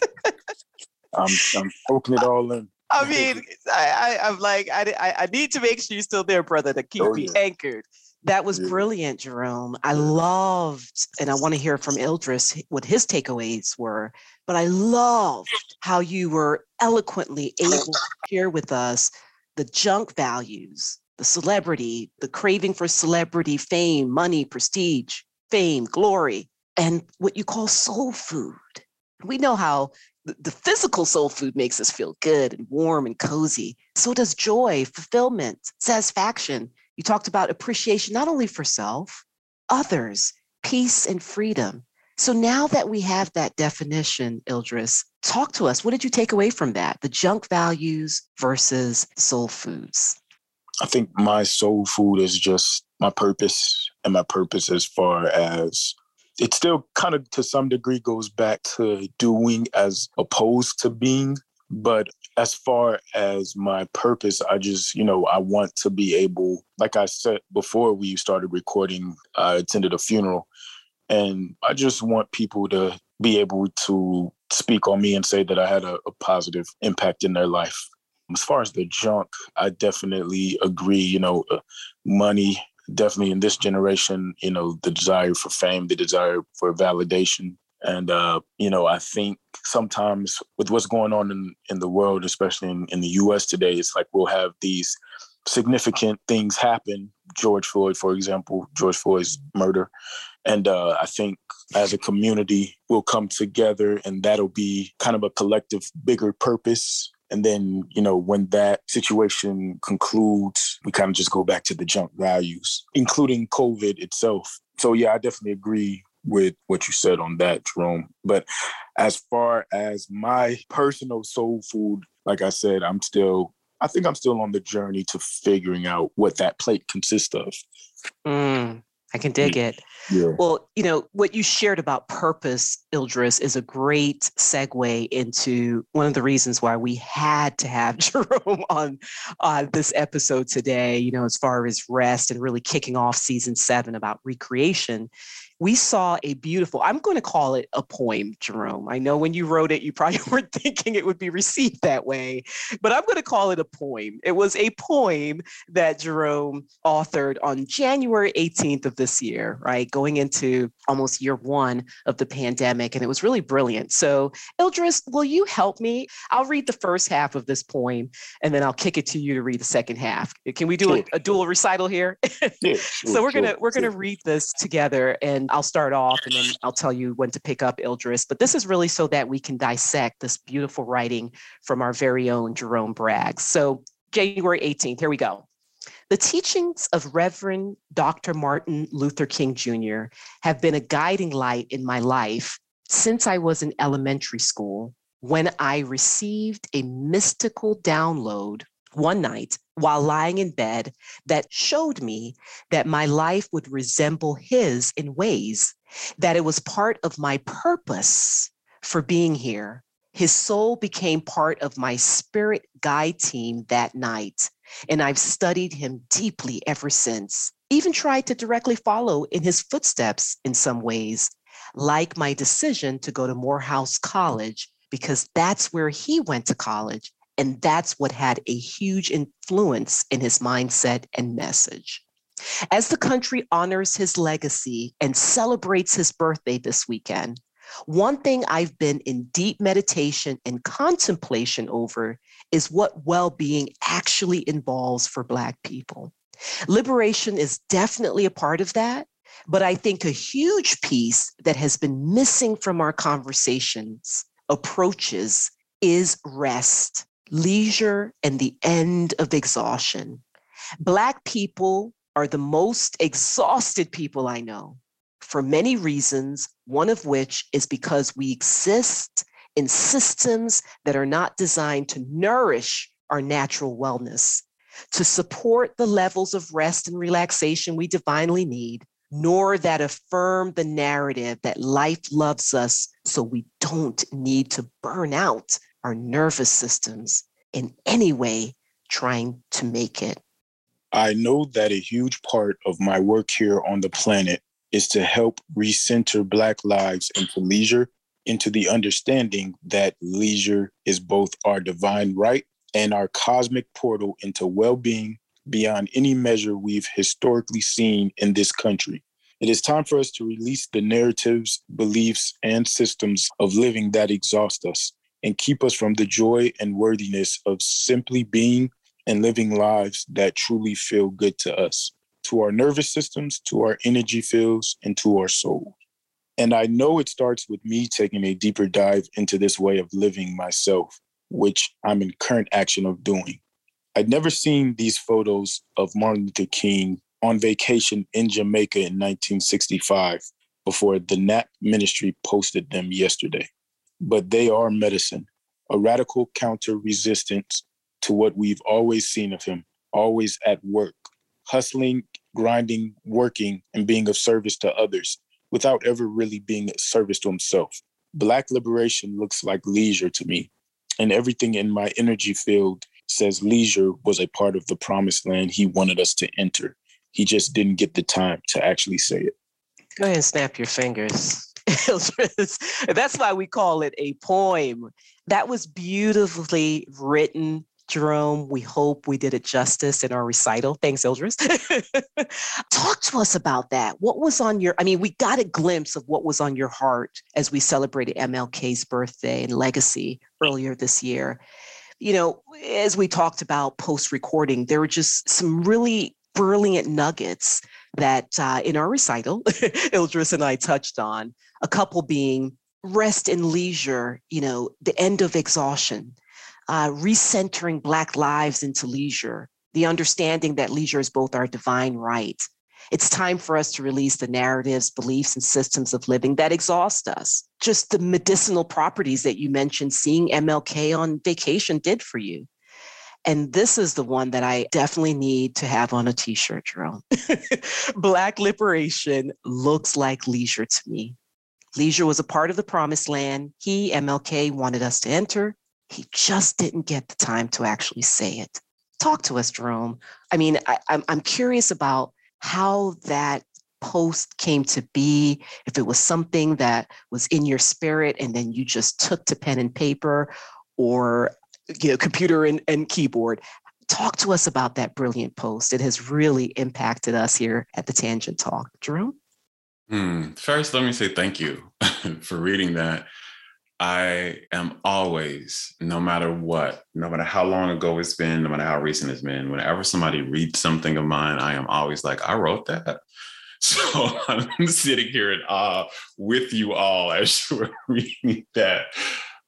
[SPEAKER 2] I'm, I'm poking it all in.
[SPEAKER 1] I mean, I, I, am like, I, I need to make sure you're still there, brother, to keep oh, me yeah. anchored. That was yeah. brilliant, Jerome. I loved, and I want to hear from Eldris what his takeaways were, but I loved how you were eloquently able to share with us the junk values, the celebrity, the craving for celebrity fame, money, prestige, fame, glory, and what you call soul food. We know how the physical soul food makes us feel good and warm and cozy. So does joy, fulfillment, satisfaction. You talked about appreciation not only for self, others, peace and freedom. So now that we have that definition, Ildris, talk to us. What did you take away from that? The junk values versus soul foods.
[SPEAKER 2] I think my soul food is just my purpose and my purpose as far as it still kind of to some degree goes back to doing as opposed to being. But as far as my purpose, I just, you know, I want to be able, like I said before we started recording, I attended a funeral. And I just want people to be able to speak on me and say that I had a, a positive impact in their life. As far as the junk, I definitely agree. You know, uh, money definitely in this generation, you know, the desire for fame, the desire for validation. And, uh, you know, I think sometimes with what's going on in, in the world, especially in, in the US today, it's like we'll have these significant things happen. George Floyd, for example, George Floyd's murder. And uh, I think as a community, we'll come together and that'll be kind of a collective, bigger purpose and then, you know, when that situation concludes, we kind of just go back to the junk values, including COVID itself. So, yeah, I definitely agree with what you said on that, Jerome. But as far as my personal soul food, like I said, I'm still, I think I'm still on the journey to figuring out what that plate consists of.
[SPEAKER 1] Mm, I can dig it. Yeah. Well, you know, what you shared about purpose, Ildris, is a great segue into one of the reasons why we had to have Jerome on uh, this episode today, you know, as far as rest and really kicking off season seven about recreation we saw a beautiful, I'm going to call it a poem, Jerome. I know when you wrote it, you probably weren't thinking it would be received that way, but I'm going to call it a poem. It was a poem that Jerome authored on January 18th of this year, right? Going into almost year one of the pandemic. And it was really brilliant. So, Ildris, will you help me? I'll read the first half of this poem and then I'll kick it to you to read the second half. Can we do sure. a, a, dual recital here? Yeah, sure, so we're sure, gonna we're gonna read this together and I'll start off and then I'll tell you when to pick up Ildris. But this is really so that we can dissect this beautiful writing from our very own Jerome Braggs. So, January 18th, here we go. The teachings of Reverend Dr. Martin Luther King Jr. have been a guiding light in my life since I was in elementary school when I received a mystical download one night while lying in bed that showed me that my life would resemble his in ways, that it was part of my purpose for being here. His soul became part of my spirit guide team that night, and I've studied him deeply ever since, even tried to directly follow in his footsteps in some ways, like my decision to go to Morehouse College because that's where he went to college and that's what had a huge influence in his mindset and message. As the country honors his legacy and celebrates his birthday this weekend, one thing I've been in deep meditation and contemplation over is what well being actually involves for Black people. Liberation is definitely a part of that, but I think a huge piece that has been missing from our conversations, approaches, is rest leisure, and the end of exhaustion. Black people are the most exhausted people I know for many reasons, one of which is because we exist in systems that are not designed to nourish our natural wellness. to support the levels of rest and relaxation we divinely need, nor that affirm the narrative that life loves us so we don't need to burn out our nervous systems in any way trying to make it.
[SPEAKER 2] I know that a huge part of my work here on the planet is to help recenter Black lives into leisure, into the understanding that leisure is both our divine right and our cosmic portal into well being beyond any measure we've historically seen in this country. It is time for us to release the narratives, beliefs, and systems of living that exhaust us and keep us from the joy and worthiness of simply being and living lives that truly feel good to us, to our nervous systems, to our energy fields, and to our soul. And I know it starts with me taking a deeper dive into this way of living myself which I'm in current action of doing. I'd never seen these photos of Martin Luther King on vacation in Jamaica in 1965 before the NAP ministry posted them yesterday. But they are medicine, a radical counter resistance to what we've always seen of him, always at work, hustling, grinding, working, and being of service to others without ever really being of service to himself. Black liberation looks like leisure to me, and everything in my energy field says leisure was a part of the promised land he wanted us to enter. He just didn't get the time to actually say it.
[SPEAKER 1] Go ahead and snap your fingers. That's why we call it a poem. That was beautifully written Jerome, we hope we did it justice in our recital. Thanks, Ildris. Talk to us about that. What was on your, I mean, we got a glimpse of what was on your heart as we celebrated MLK's birthday and legacy earlier this year. You know, as we talked about post recording, there were just some really brilliant nuggets that uh, in our recital, Ildris and I touched on, a couple being rest and leisure, you know, the end of exhaustion uh, recentering Black lives into leisure, the understanding that leisure is both our divine right. It's time for us to release the narratives, beliefs, and systems of living that exhaust us. Just the medicinal properties that you mentioned seeing MLK on vacation did for you. And this is the one that I definitely need to have on a t shirt, Jerome. Black liberation looks like leisure to me. Leisure was a part of the promised land he, MLK, wanted us to enter. He just didn't get the time to actually say it. Talk to us, Jerome. I mean, I, I'm, I'm curious about how that post came to be, if it was something that was in your spirit and then you just took to pen and paper or you know, computer and, and keyboard. Talk to us about that brilliant post. It has really impacted us here at the Tangent Talk. Jerome?
[SPEAKER 3] Hmm. First, let me say thank you for reading that. I am always, no matter what, no matter how long ago it's been, no matter how recent it's been, whenever somebody reads something of mine, I am always like, I wrote that. So I'm sitting here in awe with you all as you're reading that.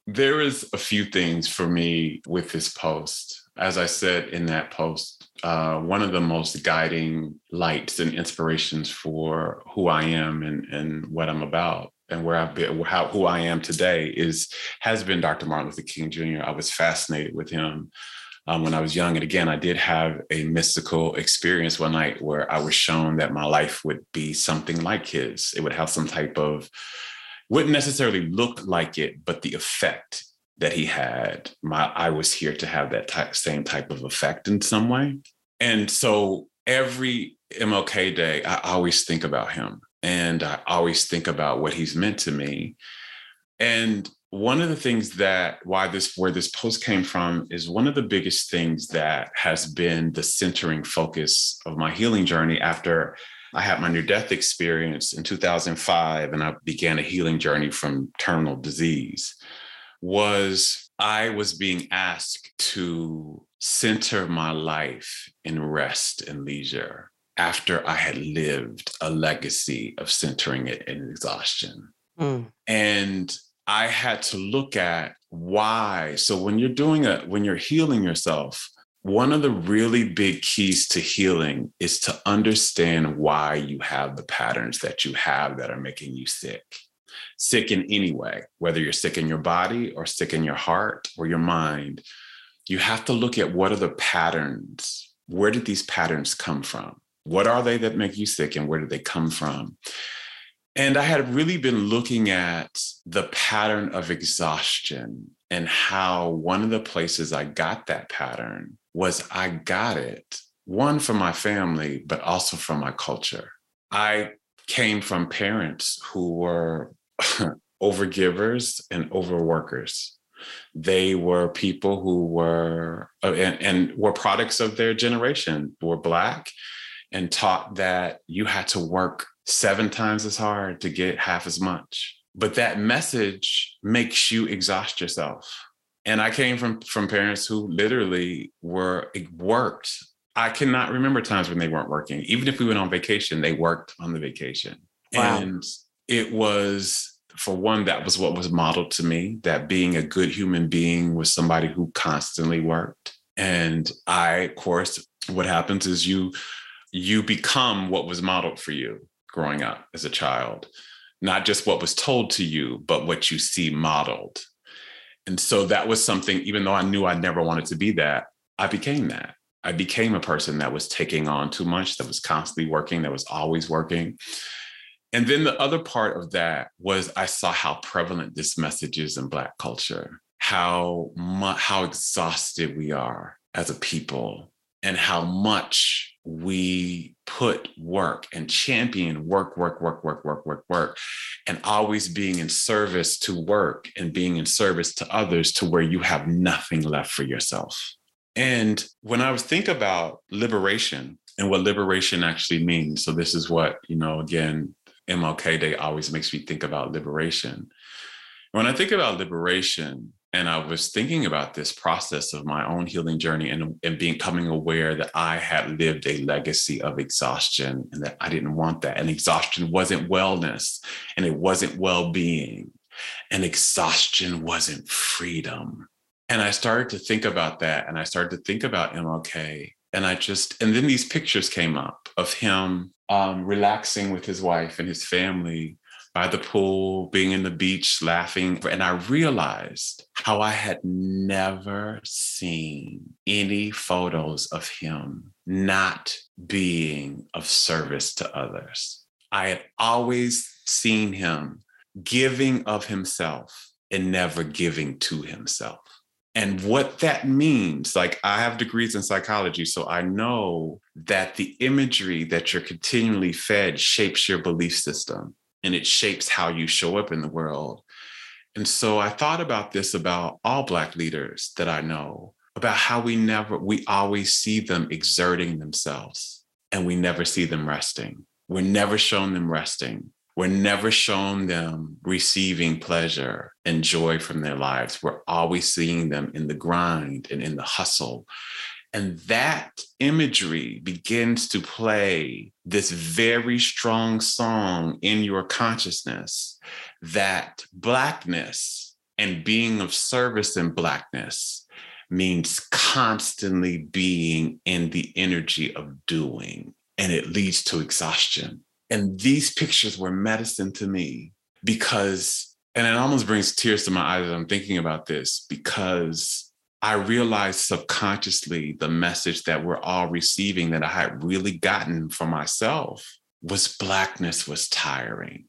[SPEAKER 3] There is a few things for me with this post. As I said in that post, uh, one of the most guiding lights and inspirations for who I am and, and what I'm about and where I've been, how, who I am today is has been Dr. Martin Luther King Jr. I was fascinated with him um, when I was young, and again, I did have a mystical experience one night where I was shown that my life would be something like his. It would have some type of wouldn't necessarily look like it, but the effect that he had, my I was here to have that type, same type of effect in some way. And so every MLK day, I always think about him and I always think about what he's meant to me. And one of the things that why this where this post came from is one of the biggest things that has been the centering focus of my healing journey after I had my near death experience in 2005 and I began a healing journey from terminal disease was I was being asked to center my life in rest and leisure after I had lived a legacy of centering it in exhaustion. Mm. And I had to look at why. So when you're doing a, when you're healing yourself, one of the really big keys to healing is to understand why you have the patterns that you have that are making you sick. Sick in any way, whether you're sick in your body or sick in your heart or your mind, you have to look at what are the patterns where did these patterns come from? What are they that make you sick and where did they come from? And I had really been looking at the pattern of exhaustion and how one of the places I got that pattern was I got it, one from my family, but also from my culture. I came from parents who were overgivers and overworkers. They were people who were, uh, and, and were products of their generation, were Black, and taught that you had to work seven times as hard to get half as much. But that message makes you exhaust yourself. And I came from from parents who literally were worked. I cannot remember times when they weren't working. Even if we went on vacation, they worked on the vacation. Wow. And it was for one, that was what was modeled to me that being a good human being was somebody who constantly worked. And I, of course, what happens is you you become what was modeled for you growing up as a child, not just what was told to you, but what you see modeled. And so that was something, even though I knew I never wanted to be that, I became that. I became a person that was taking on too much, that was constantly working, that was always working. And then the other part of that was I saw how prevalent this message is in Black culture, how much, how exhausted we are as a people, and how much we put work and champion work, work, work, work, work, work, work, and always being in service to work and being in service to others to where you have nothing left for yourself. And when I think about liberation and what liberation actually means, so this is what, you know, again, MLK Day always makes me think about liberation. When I think about liberation, and I was thinking about this process of my own healing journey and, and becoming aware that I had lived a legacy of exhaustion and that I didn't want that. And exhaustion wasn't wellness and it wasn't well being. And exhaustion wasn't freedom. And I started to think about that. And I started to think about MLK. And I just, and then these pictures came up of him um, relaxing with his wife and his family by the pool, being in the beach, laughing. And I realized how I had never seen any photos of him not being of service to others. I had always seen him giving of himself and never giving to himself. And what that means, like I have degrees in psychology, so I know that the imagery that you're continually fed shapes your belief system and it shapes how you show up in the world. And so I thought about this about all Black leaders that I know, about how we never, we always see them exerting themselves and we never see them resting. We're never shown them resting. We're never shown them receiving pleasure and joy from their lives. We're always seeing them in the grind and in the hustle and that imagery begins to play this very strong song in your consciousness that Blackness and being of service in Blackness means constantly being in the energy of doing, and it leads to exhaustion. And these pictures were medicine to me because, and it almost brings tears to my eyes as I'm thinking about this because I realized subconsciously the message that we're all receiving that I had really gotten for myself was blackness was tiring.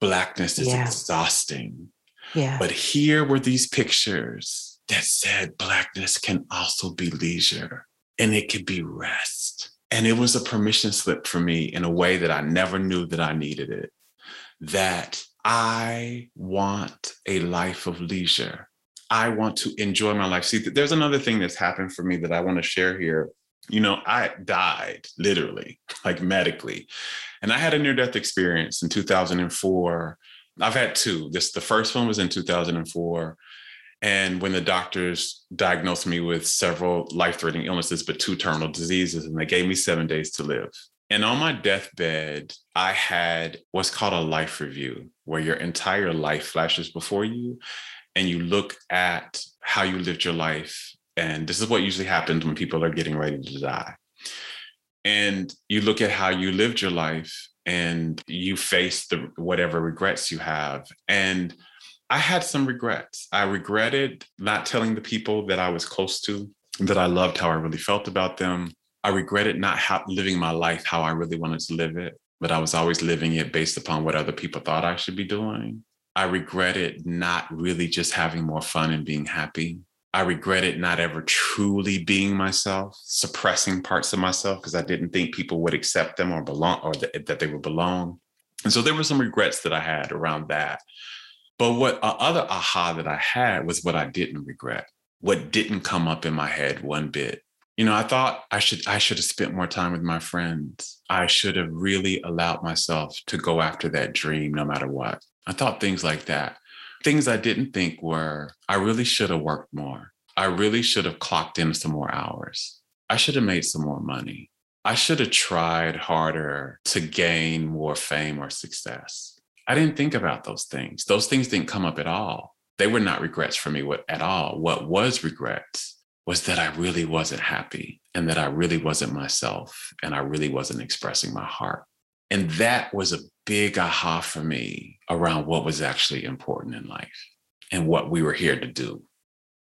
[SPEAKER 3] Blackness is yeah. exhausting.
[SPEAKER 1] Yeah.
[SPEAKER 3] But here were these pictures that said blackness can also be leisure and it can be rest. And it was a permission slip for me in a way that I never knew that I needed it. That I want a life of leisure. I want to enjoy my life. See, there's another thing that's happened for me that I want to share here. You know, I died literally, like medically. And I had a near death experience in 2004. I've had two. This the first one was in 2004. And when the doctors diagnosed me with several life threatening illnesses, but two terminal diseases, and they gave me seven days to live. And on my deathbed, I had what's called a life review, where your entire life flashes before you and you look at how you lived your life, and this is what usually happens when people are getting ready to die. And you look at how you lived your life and you face the whatever regrets you have. And I had some regrets. I regretted not telling the people that I was close to that I loved how I really felt about them. I regretted not ha- living my life how I really wanted to live it, but I was always living it based upon what other people thought I should be doing. I regretted not really just having more fun and being happy. I regretted not ever truly being myself, suppressing parts of myself because I didn't think people would accept them or belong or that, that they would belong. And so there were some regrets that I had around that. But what uh, other aha that I had was what I didn't regret, what didn't come up in my head one bit. You know, I thought I should I should have spent more time with my friends. I should have really allowed myself to go after that dream no matter what. I thought things like that. Things I didn't think were I really should have worked more. I really should have clocked in some more hours. I should have made some more money. I should have tried harder to gain more fame or success. I didn't think about those things. Those things didn't come up at all. They were not regrets for me at all. What was regrets was that I really wasn't happy and that I really wasn't myself and I really wasn't expressing my heart. And that was a big aha for me around what was actually important in life and what we were here to do.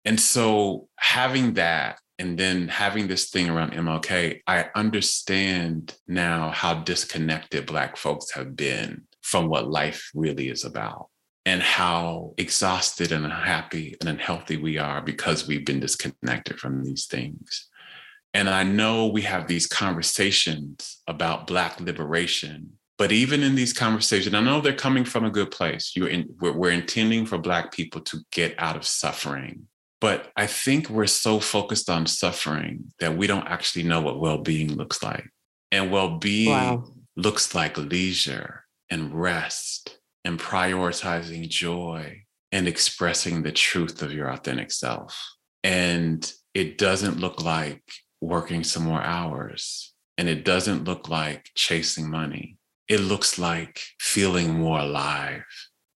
[SPEAKER 3] And so having that and then having this thing around MLK, I understand now how disconnected Black folks have been from what life really is about and how exhausted and unhappy and unhealthy we are because we've been disconnected from these things. And I know we have these conversations about Black liberation, but even in these conversations, I know they're coming from a good place. You're in, we're, we're intending for Black people to get out of suffering but I think we're so focused on suffering that we don't actually know what well being looks like. And well being wow. looks like leisure and rest and prioritizing joy and expressing the truth of your authentic self. And it doesn't look like working some more hours. And it doesn't look like chasing money. It looks like feeling more alive.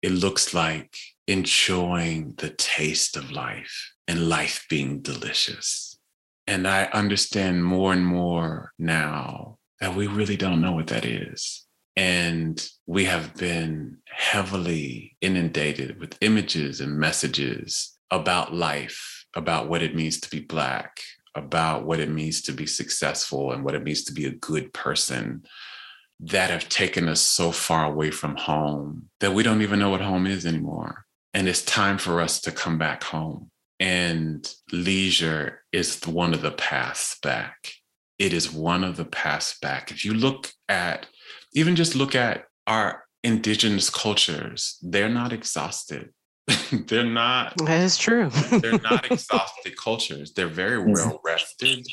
[SPEAKER 3] It looks like enjoying the taste of life and life being delicious. And I understand more and more now that we really don't know what that is. And we have been heavily inundated with images and messages about life, about what it means to be Black, about what it means to be successful and what it means to be a good person that have taken us so far away from home that we don't even know what home is anymore. And it's time for us to come back home. And leisure is one of the paths back. It is one of the paths back. If you look at, even just look at our indigenous cultures, they're not exhausted. they're not.
[SPEAKER 1] That is true.
[SPEAKER 3] they're not exhausted cultures. They're very mm-hmm. well rested.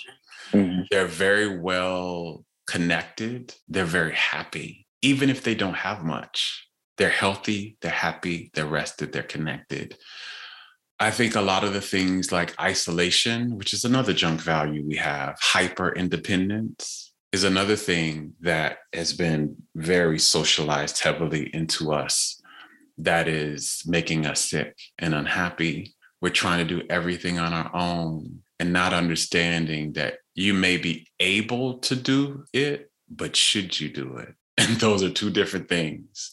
[SPEAKER 3] Mm-hmm. They're very well connected. They're very happy, even if they don't have much. They're healthy, they're happy, they're rested, they're connected. I think a lot of the things like isolation, which is another junk value we have, hyper independence is another thing that has been very socialized heavily into us that is making us sick and unhappy. We're trying to do everything on our own and not understanding that you may be able to do it, but should you do it? And those are two different things.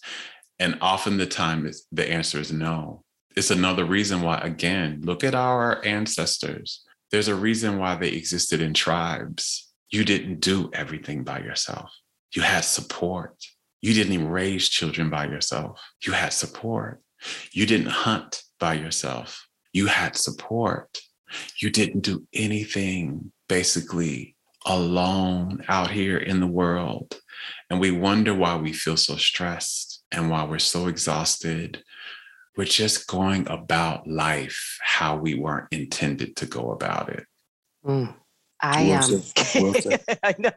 [SPEAKER 3] And often the time is the answer is no it's another reason why, again, look at our ancestors. There's a reason why they existed in tribes. You didn't do everything by yourself, you had support. You didn't even raise children by yourself, you had support. You didn't hunt by yourself, you had support. You didn't do anything basically alone out here in the world. And we wonder why we feel so stressed and why we're so exhausted we're just going about life how we weren't intended to go about it.
[SPEAKER 1] Mm. I am. Um, well I know.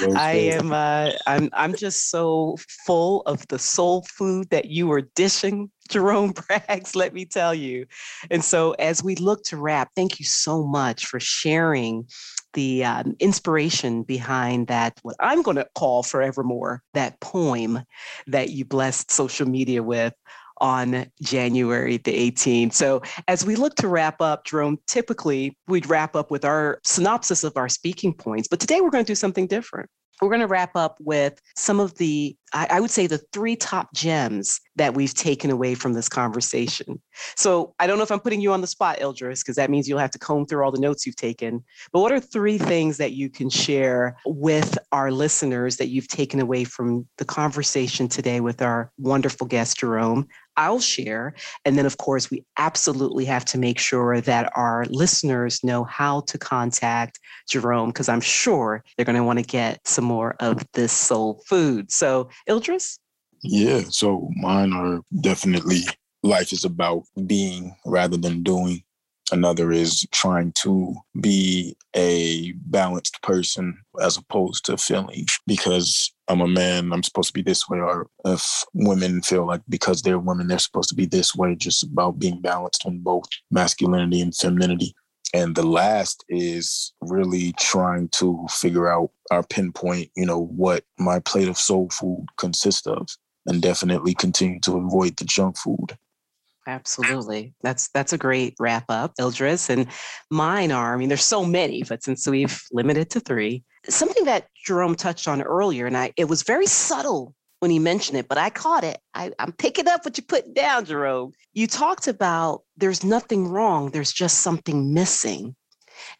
[SPEAKER 1] Well I am. Uh, I'm. I'm just so full of the soul food that you were dishing, Jerome Braggs. Let me tell you. And so, as we look to wrap, thank you so much for sharing the um, inspiration behind that. What I'm going to call forevermore that poem that you blessed social media with on January the 18th. So, as we look to wrap up, Jerome, typically we'd wrap up with our synopsis of our speaking points, but today we're going to do something different. We're going to wrap up with some of the I, would say the three top gems that we've taken away from this conversation. So I don't know if I'm putting you on the spot, Ildris, because that means you'll have to comb through all the notes you've taken. But what are three things that you can share with our listeners that you've taken away from the conversation today with our wonderful guest, Jerome? I'll share. And then, of course, we absolutely have to make sure that our listeners know how to contact Jerome, because I'm sure they're going to want to get some more of this soul food. So, Ildris?
[SPEAKER 2] Yeah, so mine are definitely life is about being rather than doing. Another is trying to be a balanced person as opposed to feeling because I'm a man, I'm supposed to be this way. Or if women feel like because they're women, they're supposed to be this way, just about being balanced on both masculinity and femininity. And the last is really trying to figure out or pinpoint, you know, what my plate of soul food consists of and definitely continue to avoid the junk food.
[SPEAKER 1] Absolutely. That's that's a great wrap up, Ildris. And mine are, I mean, there's so many, but since we've limited to three, something that Jerome touched on earlier, and I it was very subtle when he mentioned it, but I caught it. I, I'm picking up what you're putting down, Jerome. You talked about there's nothing wrong, there's just something missing.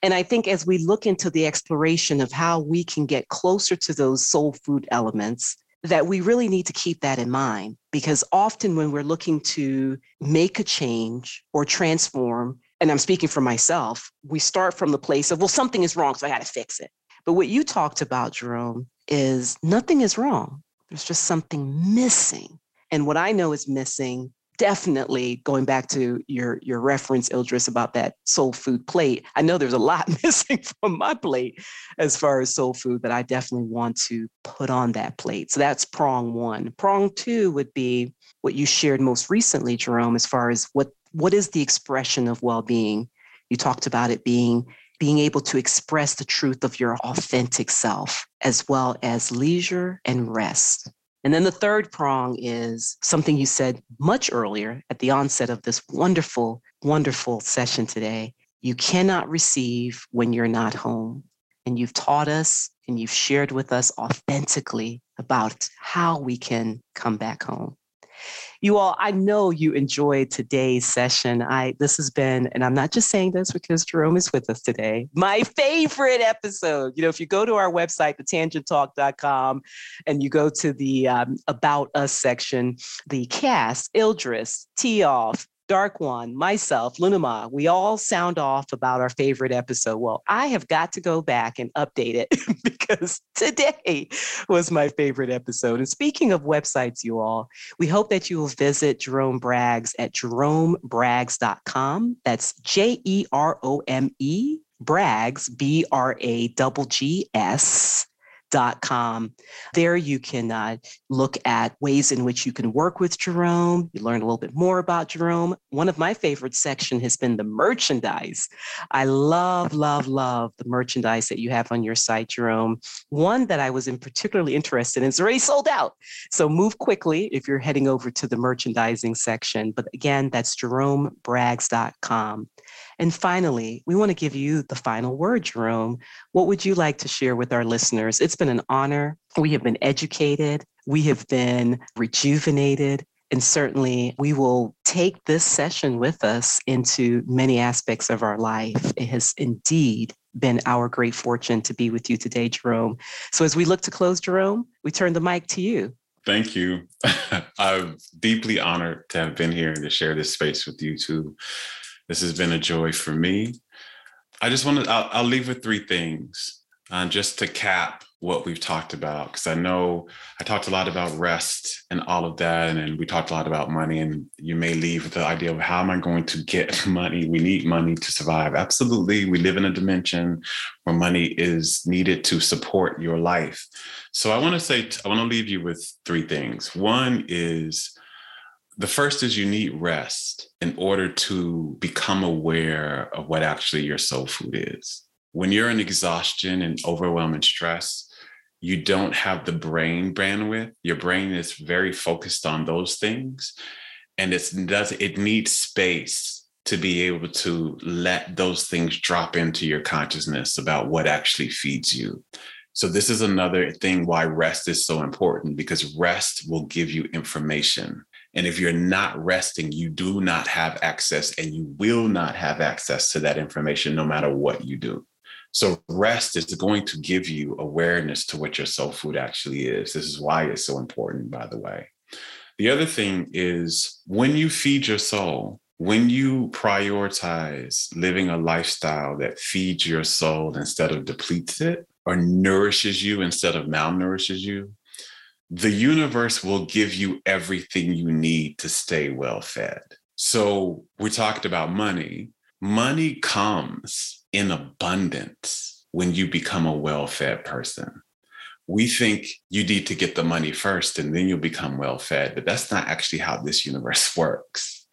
[SPEAKER 1] And I think as we look into the exploration of how we can get closer to those soul food elements, that we really need to keep that in mind because often when we're looking to make a change or transform, and I'm speaking for myself, we start from the place of, well, something is wrong, so I got to fix it. But what you talked about, Jerome, is nothing is wrong. There's just something missing. And what I know is missing definitely going back to your your reference Ildris about that soul food plate i know there's a lot missing from my plate as far as soul food that i definitely want to put on that plate. So that's prong one. Prong two would be what you shared most recently jerome as far as what what is the expression of well-being? You talked about it being being able to express the truth of your authentic self as well as leisure and rest and then the third prong is something you said much earlier at the onset of this wonderful, wonderful session today. You cannot receive when you're not home. And you've taught us and you've shared with us authentically about how we can come back home you all, I know you enjoyed today's session. I this has been, and I'm not just saying this because Jerome is with us today, my favorite episode. You know, if you go to our website, thetangenttalk.com, and you go to the um, About Us section, the cast, Ildris, Teoff, Dark One, myself, Lunama, we all sound off about our favorite episode. Well, I have got to go back and update it because today was my favorite episode. And speaking of websites, you all, we hope that you will visit Jerome Braggs at jeromebraggs.com. That's J E R O M E Braggs, B R A G G S com. There you can uh, look at ways in which you can work with Jerome. You learn a little bit more about Jerome. One of my favorite section has been the merchandise. I love, love, love the merchandise that you have on your site, Jerome. One that I was in particularly interested in is already sold out. So move quickly if you're heading over to the merchandising section. But again, that's jeromebraggs.com. And finally, we want to give you the final word, Jerome. What would you like to share with our listeners? It's been an honor. We have been educated, we have been rejuvenated, and certainly we will take this session with us into many aspects of our life. It has indeed been our great fortune to be with you today, Jerome. So as we look to close, Jerome, we turn the mic to you.
[SPEAKER 3] Thank you. I'm deeply honored to have been here and to share this space with you too. This has been a joy for me. I just want to, I'll, I'll leave with three things uh, just to cap what we've talked about. Because I know I talked a lot about rest and all of that. And then we talked a lot about money. And you may leave with the idea of how am I going to get money? We need money to survive. Absolutely. We live in a dimension where money is needed to support your life. So I want to say, I want to leave you with three things. One is, the first is you need rest in order to become aware of what actually your soul food is. When you're in exhaustion and overwhelming stress, you don't have the brain bandwidth. Your brain is very focused on those things. And it's does it needs space to be able to let those things drop into your consciousness about what actually feeds you. So, this is another thing why rest is so important because rest will give you information. And if you're not resting, you do not have access and you will not have access to that information no matter what you do. So, rest is going to give you awareness to what your soul food actually is. This is why it's so important, by the way. The other thing is when you feed your soul, when you prioritize living a lifestyle that feeds your soul instead of depletes it or nourishes you instead of malnourishes you, the universe will give you everything you need to stay well fed. So we talked about money. Money comes in abundance when you become a well fed person. We think you need to get the money first and then you'll become well fed, but that's not actually how this universe works.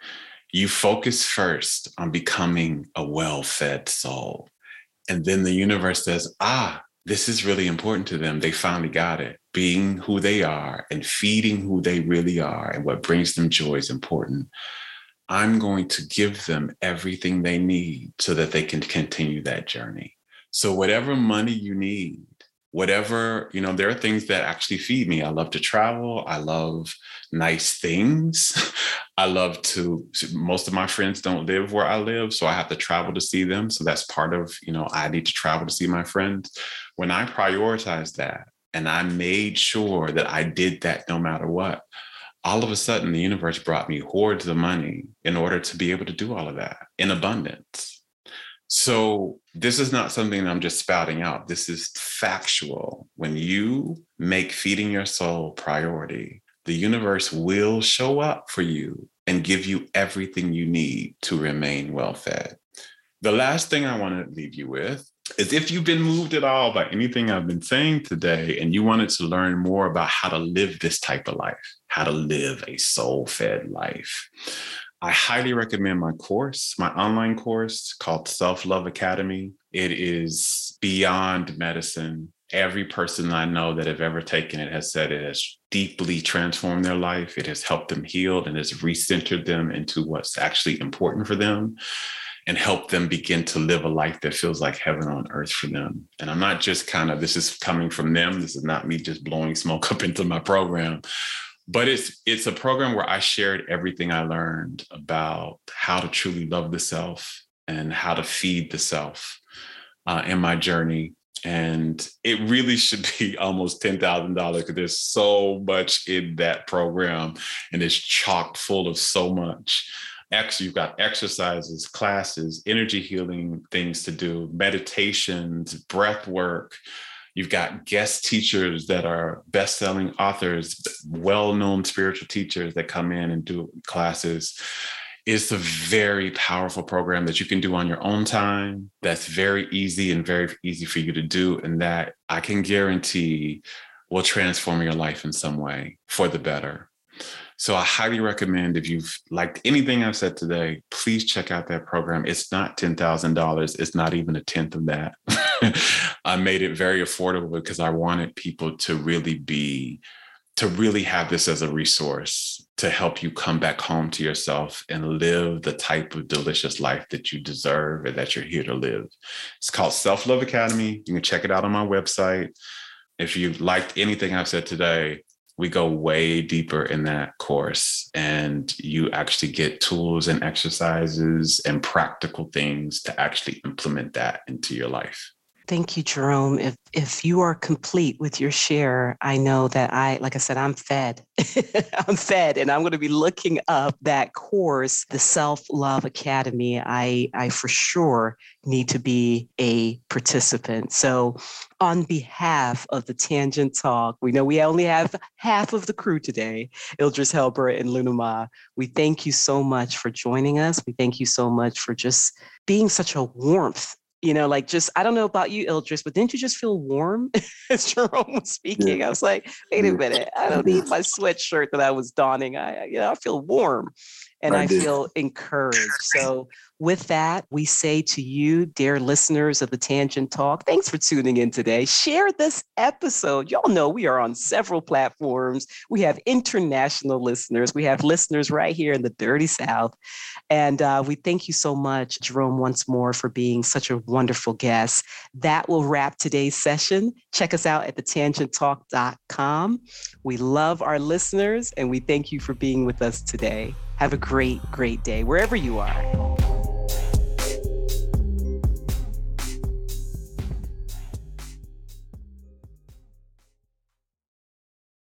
[SPEAKER 3] You focus first on becoming a well fed soul. And then the universe says, ah, this is really important to them. They finally got it. Being who they are and feeding who they really are and what brings them joy is important. I'm going to give them everything they need so that they can continue that journey. So, whatever money you need, whatever, you know, there are things that actually feed me. I love to travel. I love nice things. I love to, most of my friends don't live where I live. So I have to travel to see them. So that's part of, you know, I need to travel to see my friends. When I prioritize that and I made sure that I did that no matter what, all of a sudden the universe brought me hordes of money in order to be able to do all of that in abundance. So this is not something I'm just spouting out. This is factual. When you make feeding your soul priority, the universe will show up for you and give you everything you need to remain well fed. The last thing I want to leave you with is if you've been moved at all by anything I've been saying today and you wanted to learn more about how to live this type of life, how to live a soul fed life, I highly recommend my course, my online course called Self Love Academy. It is beyond medicine. Every person I know that have ever taken it has said it has deeply transformed their life. It has helped them heal and has recentered them into what's actually important for them and help them begin to live a life that feels like heaven on earth for them. And I'm not just kind of, this is coming from them. This is not me just blowing smoke up into my program, but it's it's a program where I shared everything I learned about how to truly love the self and how to feed the self uh, in my journey. And it really should be almost ten thousand dollars because there's so much in that program, and it's chocked full of so much. Actually, you've got exercises, classes, energy healing things to do, meditations, breath work. You've got guest teachers that are best-selling authors, well-known spiritual teachers that come in and do classes. It's a very powerful program that you can do on your own time. That's very easy and very easy for you to do, and that I can guarantee will transform your life in some way for the better. So I highly recommend if you've liked anything I've said today, please check out that program. It's not $10,000. It's not even a tenth of that. I made it very affordable because I wanted people to really be, to really have this as a resource to help you come back home to yourself and live the type of delicious life that you deserve and that you're here to live. It's called Self Love Academy. You can check it out on my website. If you liked anything I've said today, we go way deeper in that course and you actually get tools and exercises and practical things to actually implement that into your life
[SPEAKER 1] Thank you, Jerome. If if you are complete with your share, I know that I, like I said, I'm fed. I'm fed, and I'm going to be looking up that course, the Self Love Academy. I I for sure need to be a participant. So, on behalf of the Tangent Talk, we know we only have half of the crew today, Ildris Helber and Lunama. We thank you so much for joining us. We thank you so much for just being such a warmth you know, like just I don't know about you, Ildris, but didn't you just feel warm as Jerome was speaking? Yeah. I was like, wait a minute, I don't need my sweatshirt that I was donning. I, you know, I feel warm and I, I feel encouraged. So With that, we say to you, dear listeners of the Tangent Talk, thanks for tuning in today. Share this episode. Y'all know we are on several platforms. We have international listeners, we have listeners right here in the Dirty South. And uh, we thank you so much, Jerome, once more for being such a wonderful guest. That will wrap today's session. Check us out at thetangenttalk.com. We love our listeners and we thank you for being with us today. Have a great, great day wherever you are.